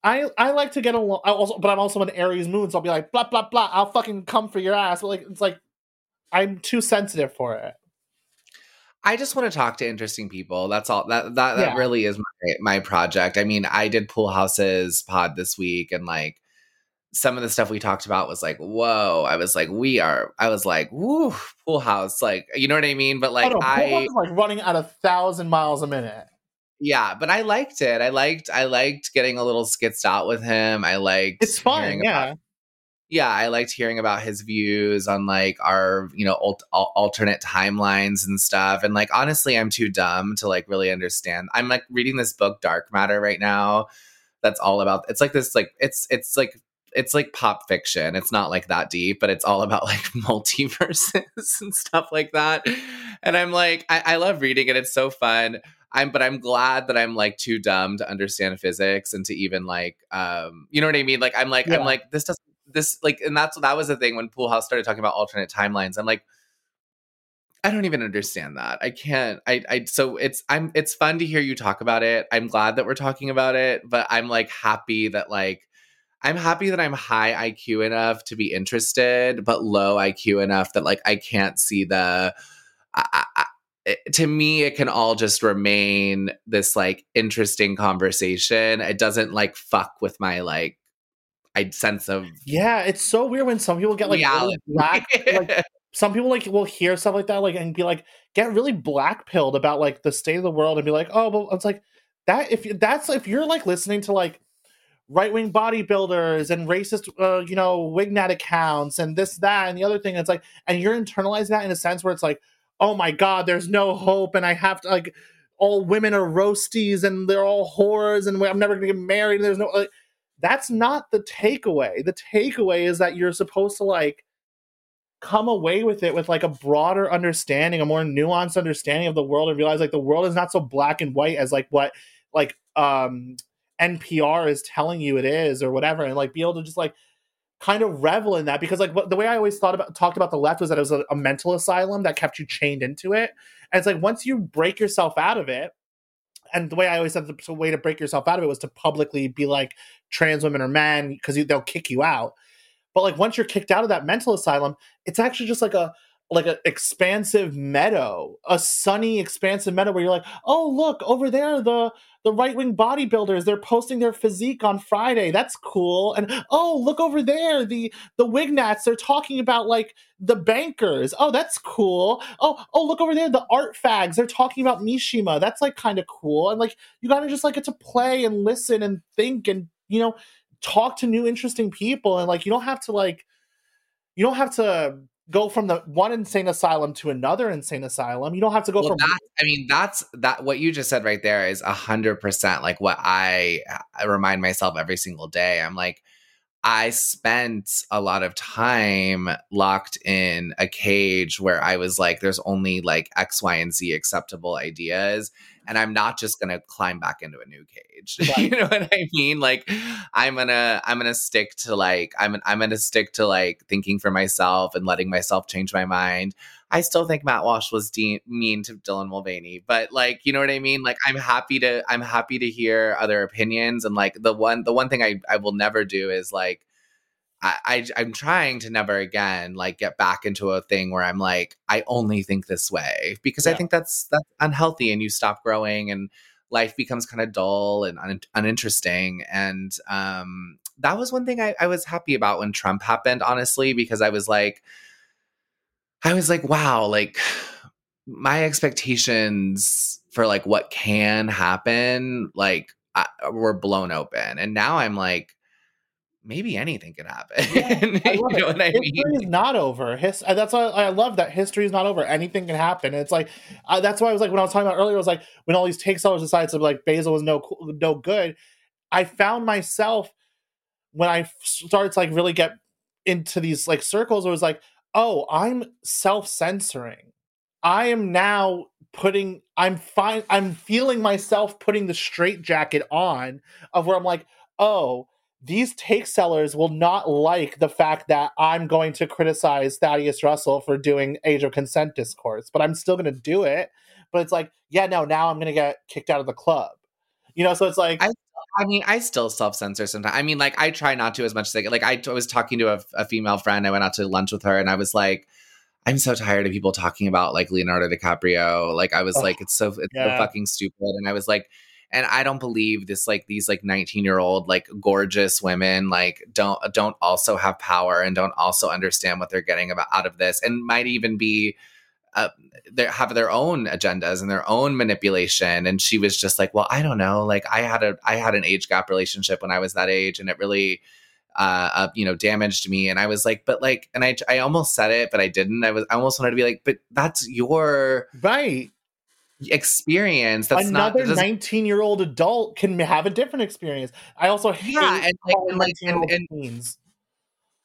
I, I like to get along, I also, but I'm also an Aries moon, so I'll be like blah blah blah. I'll fucking come for your ass. But like it's like I'm too sensitive for it. I just want to talk to interesting people. That's all. That that, that yeah. really is my my project. I mean, I did Pool Houses pod this week, and like some of the stuff we talked about was like, whoa. I was like, we are. I was like, woo, Pool House. Like, you know what I mean? But like, oh, no, I like running at a thousand miles a minute. Yeah, but I liked it. I liked. I liked getting a little skitsed out with him. I liked. It's fun. Yeah. About, yeah, I liked hearing about his views on like our, you know, alt- alternate timelines and stuff. And like, honestly, I'm too dumb to like really understand. I'm like reading this book, Dark Matter, right now. That's all about. It's like this, like it's it's like it's like pop fiction. It's not like that deep, but it's all about <laughs> like multiverses and stuff like that. And I'm like, I, I love reading it. It's so fun. I'm but I'm glad that I'm like too dumb to understand physics and to even like um you know what I mean? Like I'm like yeah. I'm like this doesn't this like and that's that was the thing when Pool House started talking about alternate timelines. I'm like, I don't even understand that. I can't. I I so it's I'm it's fun to hear you talk about it. I'm glad that we're talking about it, but I'm like happy that like I'm happy that I'm high IQ enough to be interested, but low IQ enough that like I can't see the. I, I, it, to me, it can all just remain this like interesting conversation. It doesn't like fuck with my like I sense of Yeah, it's so weird when some people get like really black. like <laughs> some people like will hear stuff like that, like and be like get really black pilled about like the state of the world and be like, oh, but it's like that. If you- that's if you're like listening to like right wing bodybuilders and racist, uh, you know, Wignat accounts and this, that, and the other thing, it's like, and you're internalizing that in a sense where it's like, oh my god, there's no hope, and I have to like all women are roasties and they're all whores and I'm never gonna get married. And there's no like, that's not the takeaway. The takeaway is that you're supposed to like come away with it with like a broader understanding, a more nuanced understanding of the world and realize like the world is not so black and white as like what like um NPR is telling you it is or whatever and like be able to just like kind of revel in that because like what, the way I always thought about talked about the left was that it was a, a mental asylum that kept you chained into it and it's like once you break yourself out of it and the way I always said the way to break yourself out of it was to publicly be like trans women or men because they'll kick you out. But like once you're kicked out of that mental asylum, it's actually just like a like an expansive meadow, a sunny, expansive meadow where you're like, oh look over there, the the right wing bodybuilders, they're posting their physique on Friday. That's cool. And oh look over there, the the Wignats, they're talking about like the bankers. Oh, that's cool. Oh, oh, look over there, the art fags. They're talking about Mishima. That's like kind of cool. And like you gotta just like get to play and listen and think and you know talk to new interesting people. And like you don't have to like you don't have to go from the one insane asylum to another insane asylum. You don't have to go Well, from that, I mean, that's that. What you just said right there is a hundred percent like what I, I remind myself every single day. I'm like, I spent a lot of time locked in a cage where I was like, there's only like X, Y, and Z acceptable ideas. And I'm not just gonna climb back into a new cage. <laughs> you know what I mean? Like I'm gonna I'm gonna stick to like I'm I'm gonna stick to like thinking for myself and letting myself change my mind. I still think Matt Walsh was de- mean to Dylan Mulvaney, but like, you know what I mean? Like, I'm happy to, I'm happy to hear other opinions. And like, the one, the one thing I, I will never do is like, I, I, I'm trying to never again like get back into a thing where I'm like, I only think this way because I think that's that's unhealthy, and you stop growing, and life becomes kind of dull and un- uninteresting. And um, that was one thing I, I was happy about when Trump happened, honestly, because I was like, I was like, wow, like my expectations for like what can happen, like I, were blown open, and now I'm like, maybe anything could happen. <laughs> I you know it. what I history mean? is not over. His, uh, that's why I love that history is not over. Anything can happen. And it's like uh, that's why I was like when I was talking about earlier, I was like when all these take sellers decided to like Basil was no no good. I found myself when I started to like really get into these like circles. It was like, oh, I'm self censoring. I am now putting. I'm fine. I'm feeling myself putting the straight jacket on of where I'm like, oh these take sellers will not like the fact that I'm going to criticize Thaddeus Russell for doing age of consent discourse, but I'm still going to do it. But it's like, yeah, no, now I'm going to get kicked out of the club. You know, so it's like, I- I mean, I still self censor sometimes. I mean, like I try not to as much as I like. I was talking to a, a female friend. I went out to lunch with her, and I was like, I'm so tired of people talking about like Leonardo DiCaprio. Like I was Ugh, like, it's so it's yeah. so fucking stupid. And I was like, and I don't believe this like these like 19 year old like gorgeous women like don't don't also have power and don't also understand what they're getting about out of this and might even be uh, they have their own agendas and their own manipulation. And she was just like well i don't know. Like i had a i had an age gap relationship when i was that age and it really uh, uh you know damaged me. And i was like but like and i i almost said it but i didn't. I was i almost wanted to be like but that's your right. Experience that's not Another 19 year old adult can have a different experience. I also hate Yeah, and, like- and, like, 19-year-old and- teens.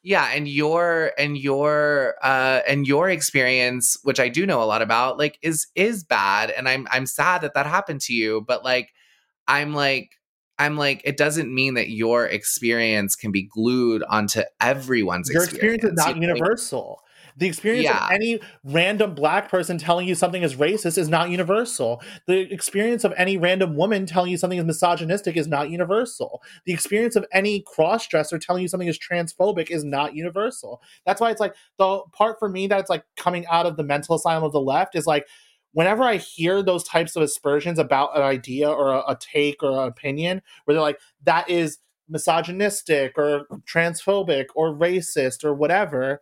yeah and your and your uh and your experience which i do know a lot about like is is bad and i'm i'm sad that that happened to you but like i'm like i'm like it doesn't mean that your experience can be glued onto everyone's Your experience is not you know? Like, universal. The experience Yeah. of any random black person telling you something is racist is not universal. The experience of any random woman telling you something is misogynistic is not universal. The experience of any cross-dresser telling you something is transphobic is not universal. That's why it's like the part for me that's like coming out of the mental asylum of the left is like whenever I hear those types of aspersions about an idea or a, a take or an opinion, where they're like, that is misogynistic or transphobic or racist or whatever,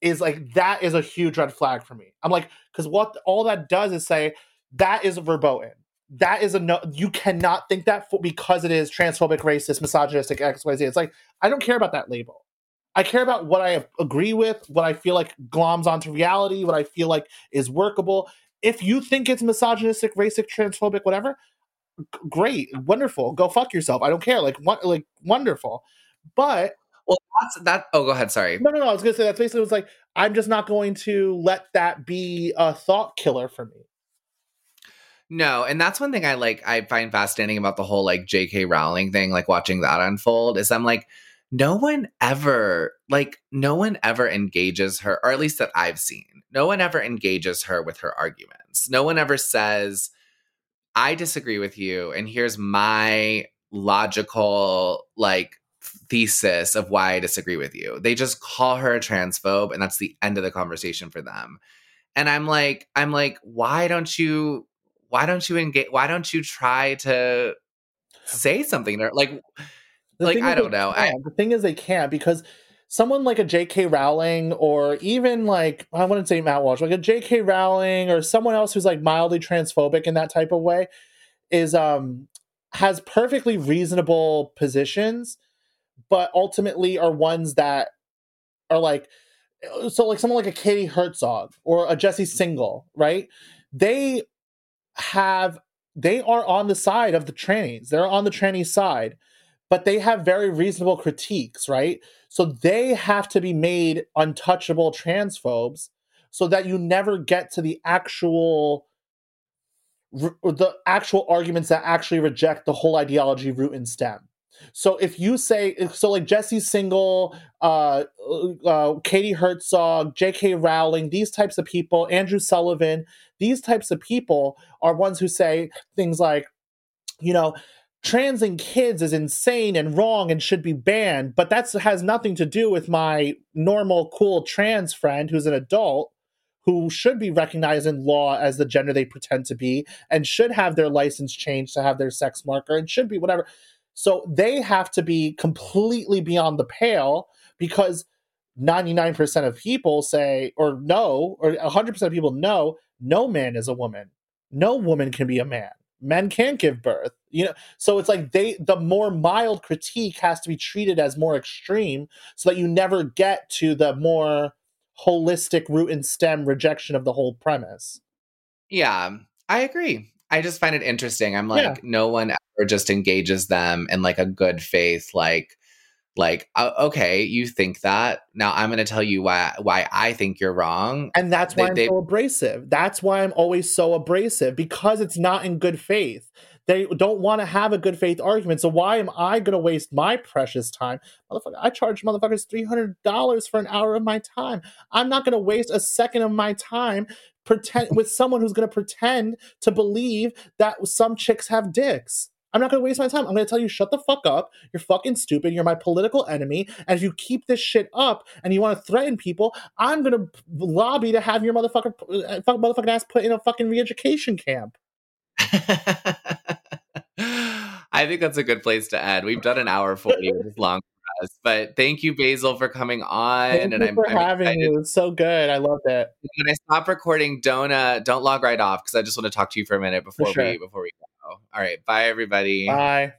is like, that is a huge red flag for me. I'm like, because what all that does is say, that is verboten. That is a no, you cannot think that for, because it is transphobic, racist, misogynistic, XYZ. It's like, I don't care about that label. I care about what I agree with, what I feel like gloms onto reality, what I feel like is workable if you think it's misogynistic, racist, transphobic, whatever, g- great, wonderful. Go fuck yourself. I don't care. Like, what, like wonderful. But Well, that's that. Oh, go ahead. Sorry. no, no, no. I was gonna say that's basically was like I'm just not going to let that be a thought killer for me. No, and that's one thing I like I find fascinating about the whole like JK Rowling thing, like watching that unfold, is I'm like, no one ever like no one ever engages her, or at least that I've seen. No one ever engages her with her arguments. No one ever says, I disagree with you, and here's my logical like thesis of why I disagree with you. They just call her a transphobe, and that's the end of the conversation for them. And I'm like, I'm like, why don't you why don't you engage why don't you try to say something there like The Like, I don't know. I- the thing is, they can't because someone like a J.K. Rowling or even like I wouldn't say Matt Walsh, like a J.K. Rowling or someone else who's like mildly transphobic in that type of way is um has perfectly reasonable positions, but ultimately are ones that are like so like someone like a Katie Herzog or a Jesse Singal, right? They have they are on the side of the trannies. They're on the tranny side, but they have very reasonable critiques, right? So they have to be made untouchable transphobes so that you never get to the actual the actual arguments that actually reject the whole ideology root and stem. So if you say so, like Jesse Singal, uh, uh, Katie Herzog, J.K. Rowling, these types of people, Andrew Sullivan, these types of people are ones who say things like, you know, trans transing kids is insane and wrong and should be banned, but that has nothing to do with my normal, cool trans friend who's an adult who should be recognized in law as the gender they pretend to be and should have their license changed to have their sex marker and should be whatever. So they have to be completely beyond the pale because 99% of people say, or no, or 100% of people know, no man is a woman. No woman can be a man. Men can't give birth. You know, so it's like they the more mild critique has to be treated as more extreme so that you never get to the more holistic root and stem rejection of the whole premise. yeah i agree i just find it interesting i'm like Yeah. no one ever just engages them in like a good faith like like uh, okay you think that now i'm going to tell you why why i think you're wrong And that's why They- I'm they- so abrasive. That's why I'm always so abrasive because it's not in good faith. They don't want to have a good faith argument. So why am I going to waste my precious time? Motherfucker, I charge motherfuckers $300 for an hour of my time. I'm not going to waste a second of my time pretend with someone who's going to pretend to believe that some chicks have dicks. I'm not going to waste my time. I'm going to tell you, shut the fuck up. You're fucking stupid. You're my political enemy. And if you keep this shit up and you want to threaten people, I'm going to lobby to have your motherfucker, uh, fuck- motherfucking ass put in a fucking re-education camp. <laughs> I think that's a good place to end. We've done an hour 40, which is long us. But thank you, Basil, for coming on. Thank and you I'm, for I'm having excited. me. It was so good. I loved it. When I stop recording, don't uh, don't log right off because I just want to talk to you for a minute before sure. we before we go. All right, bye everybody. Bye.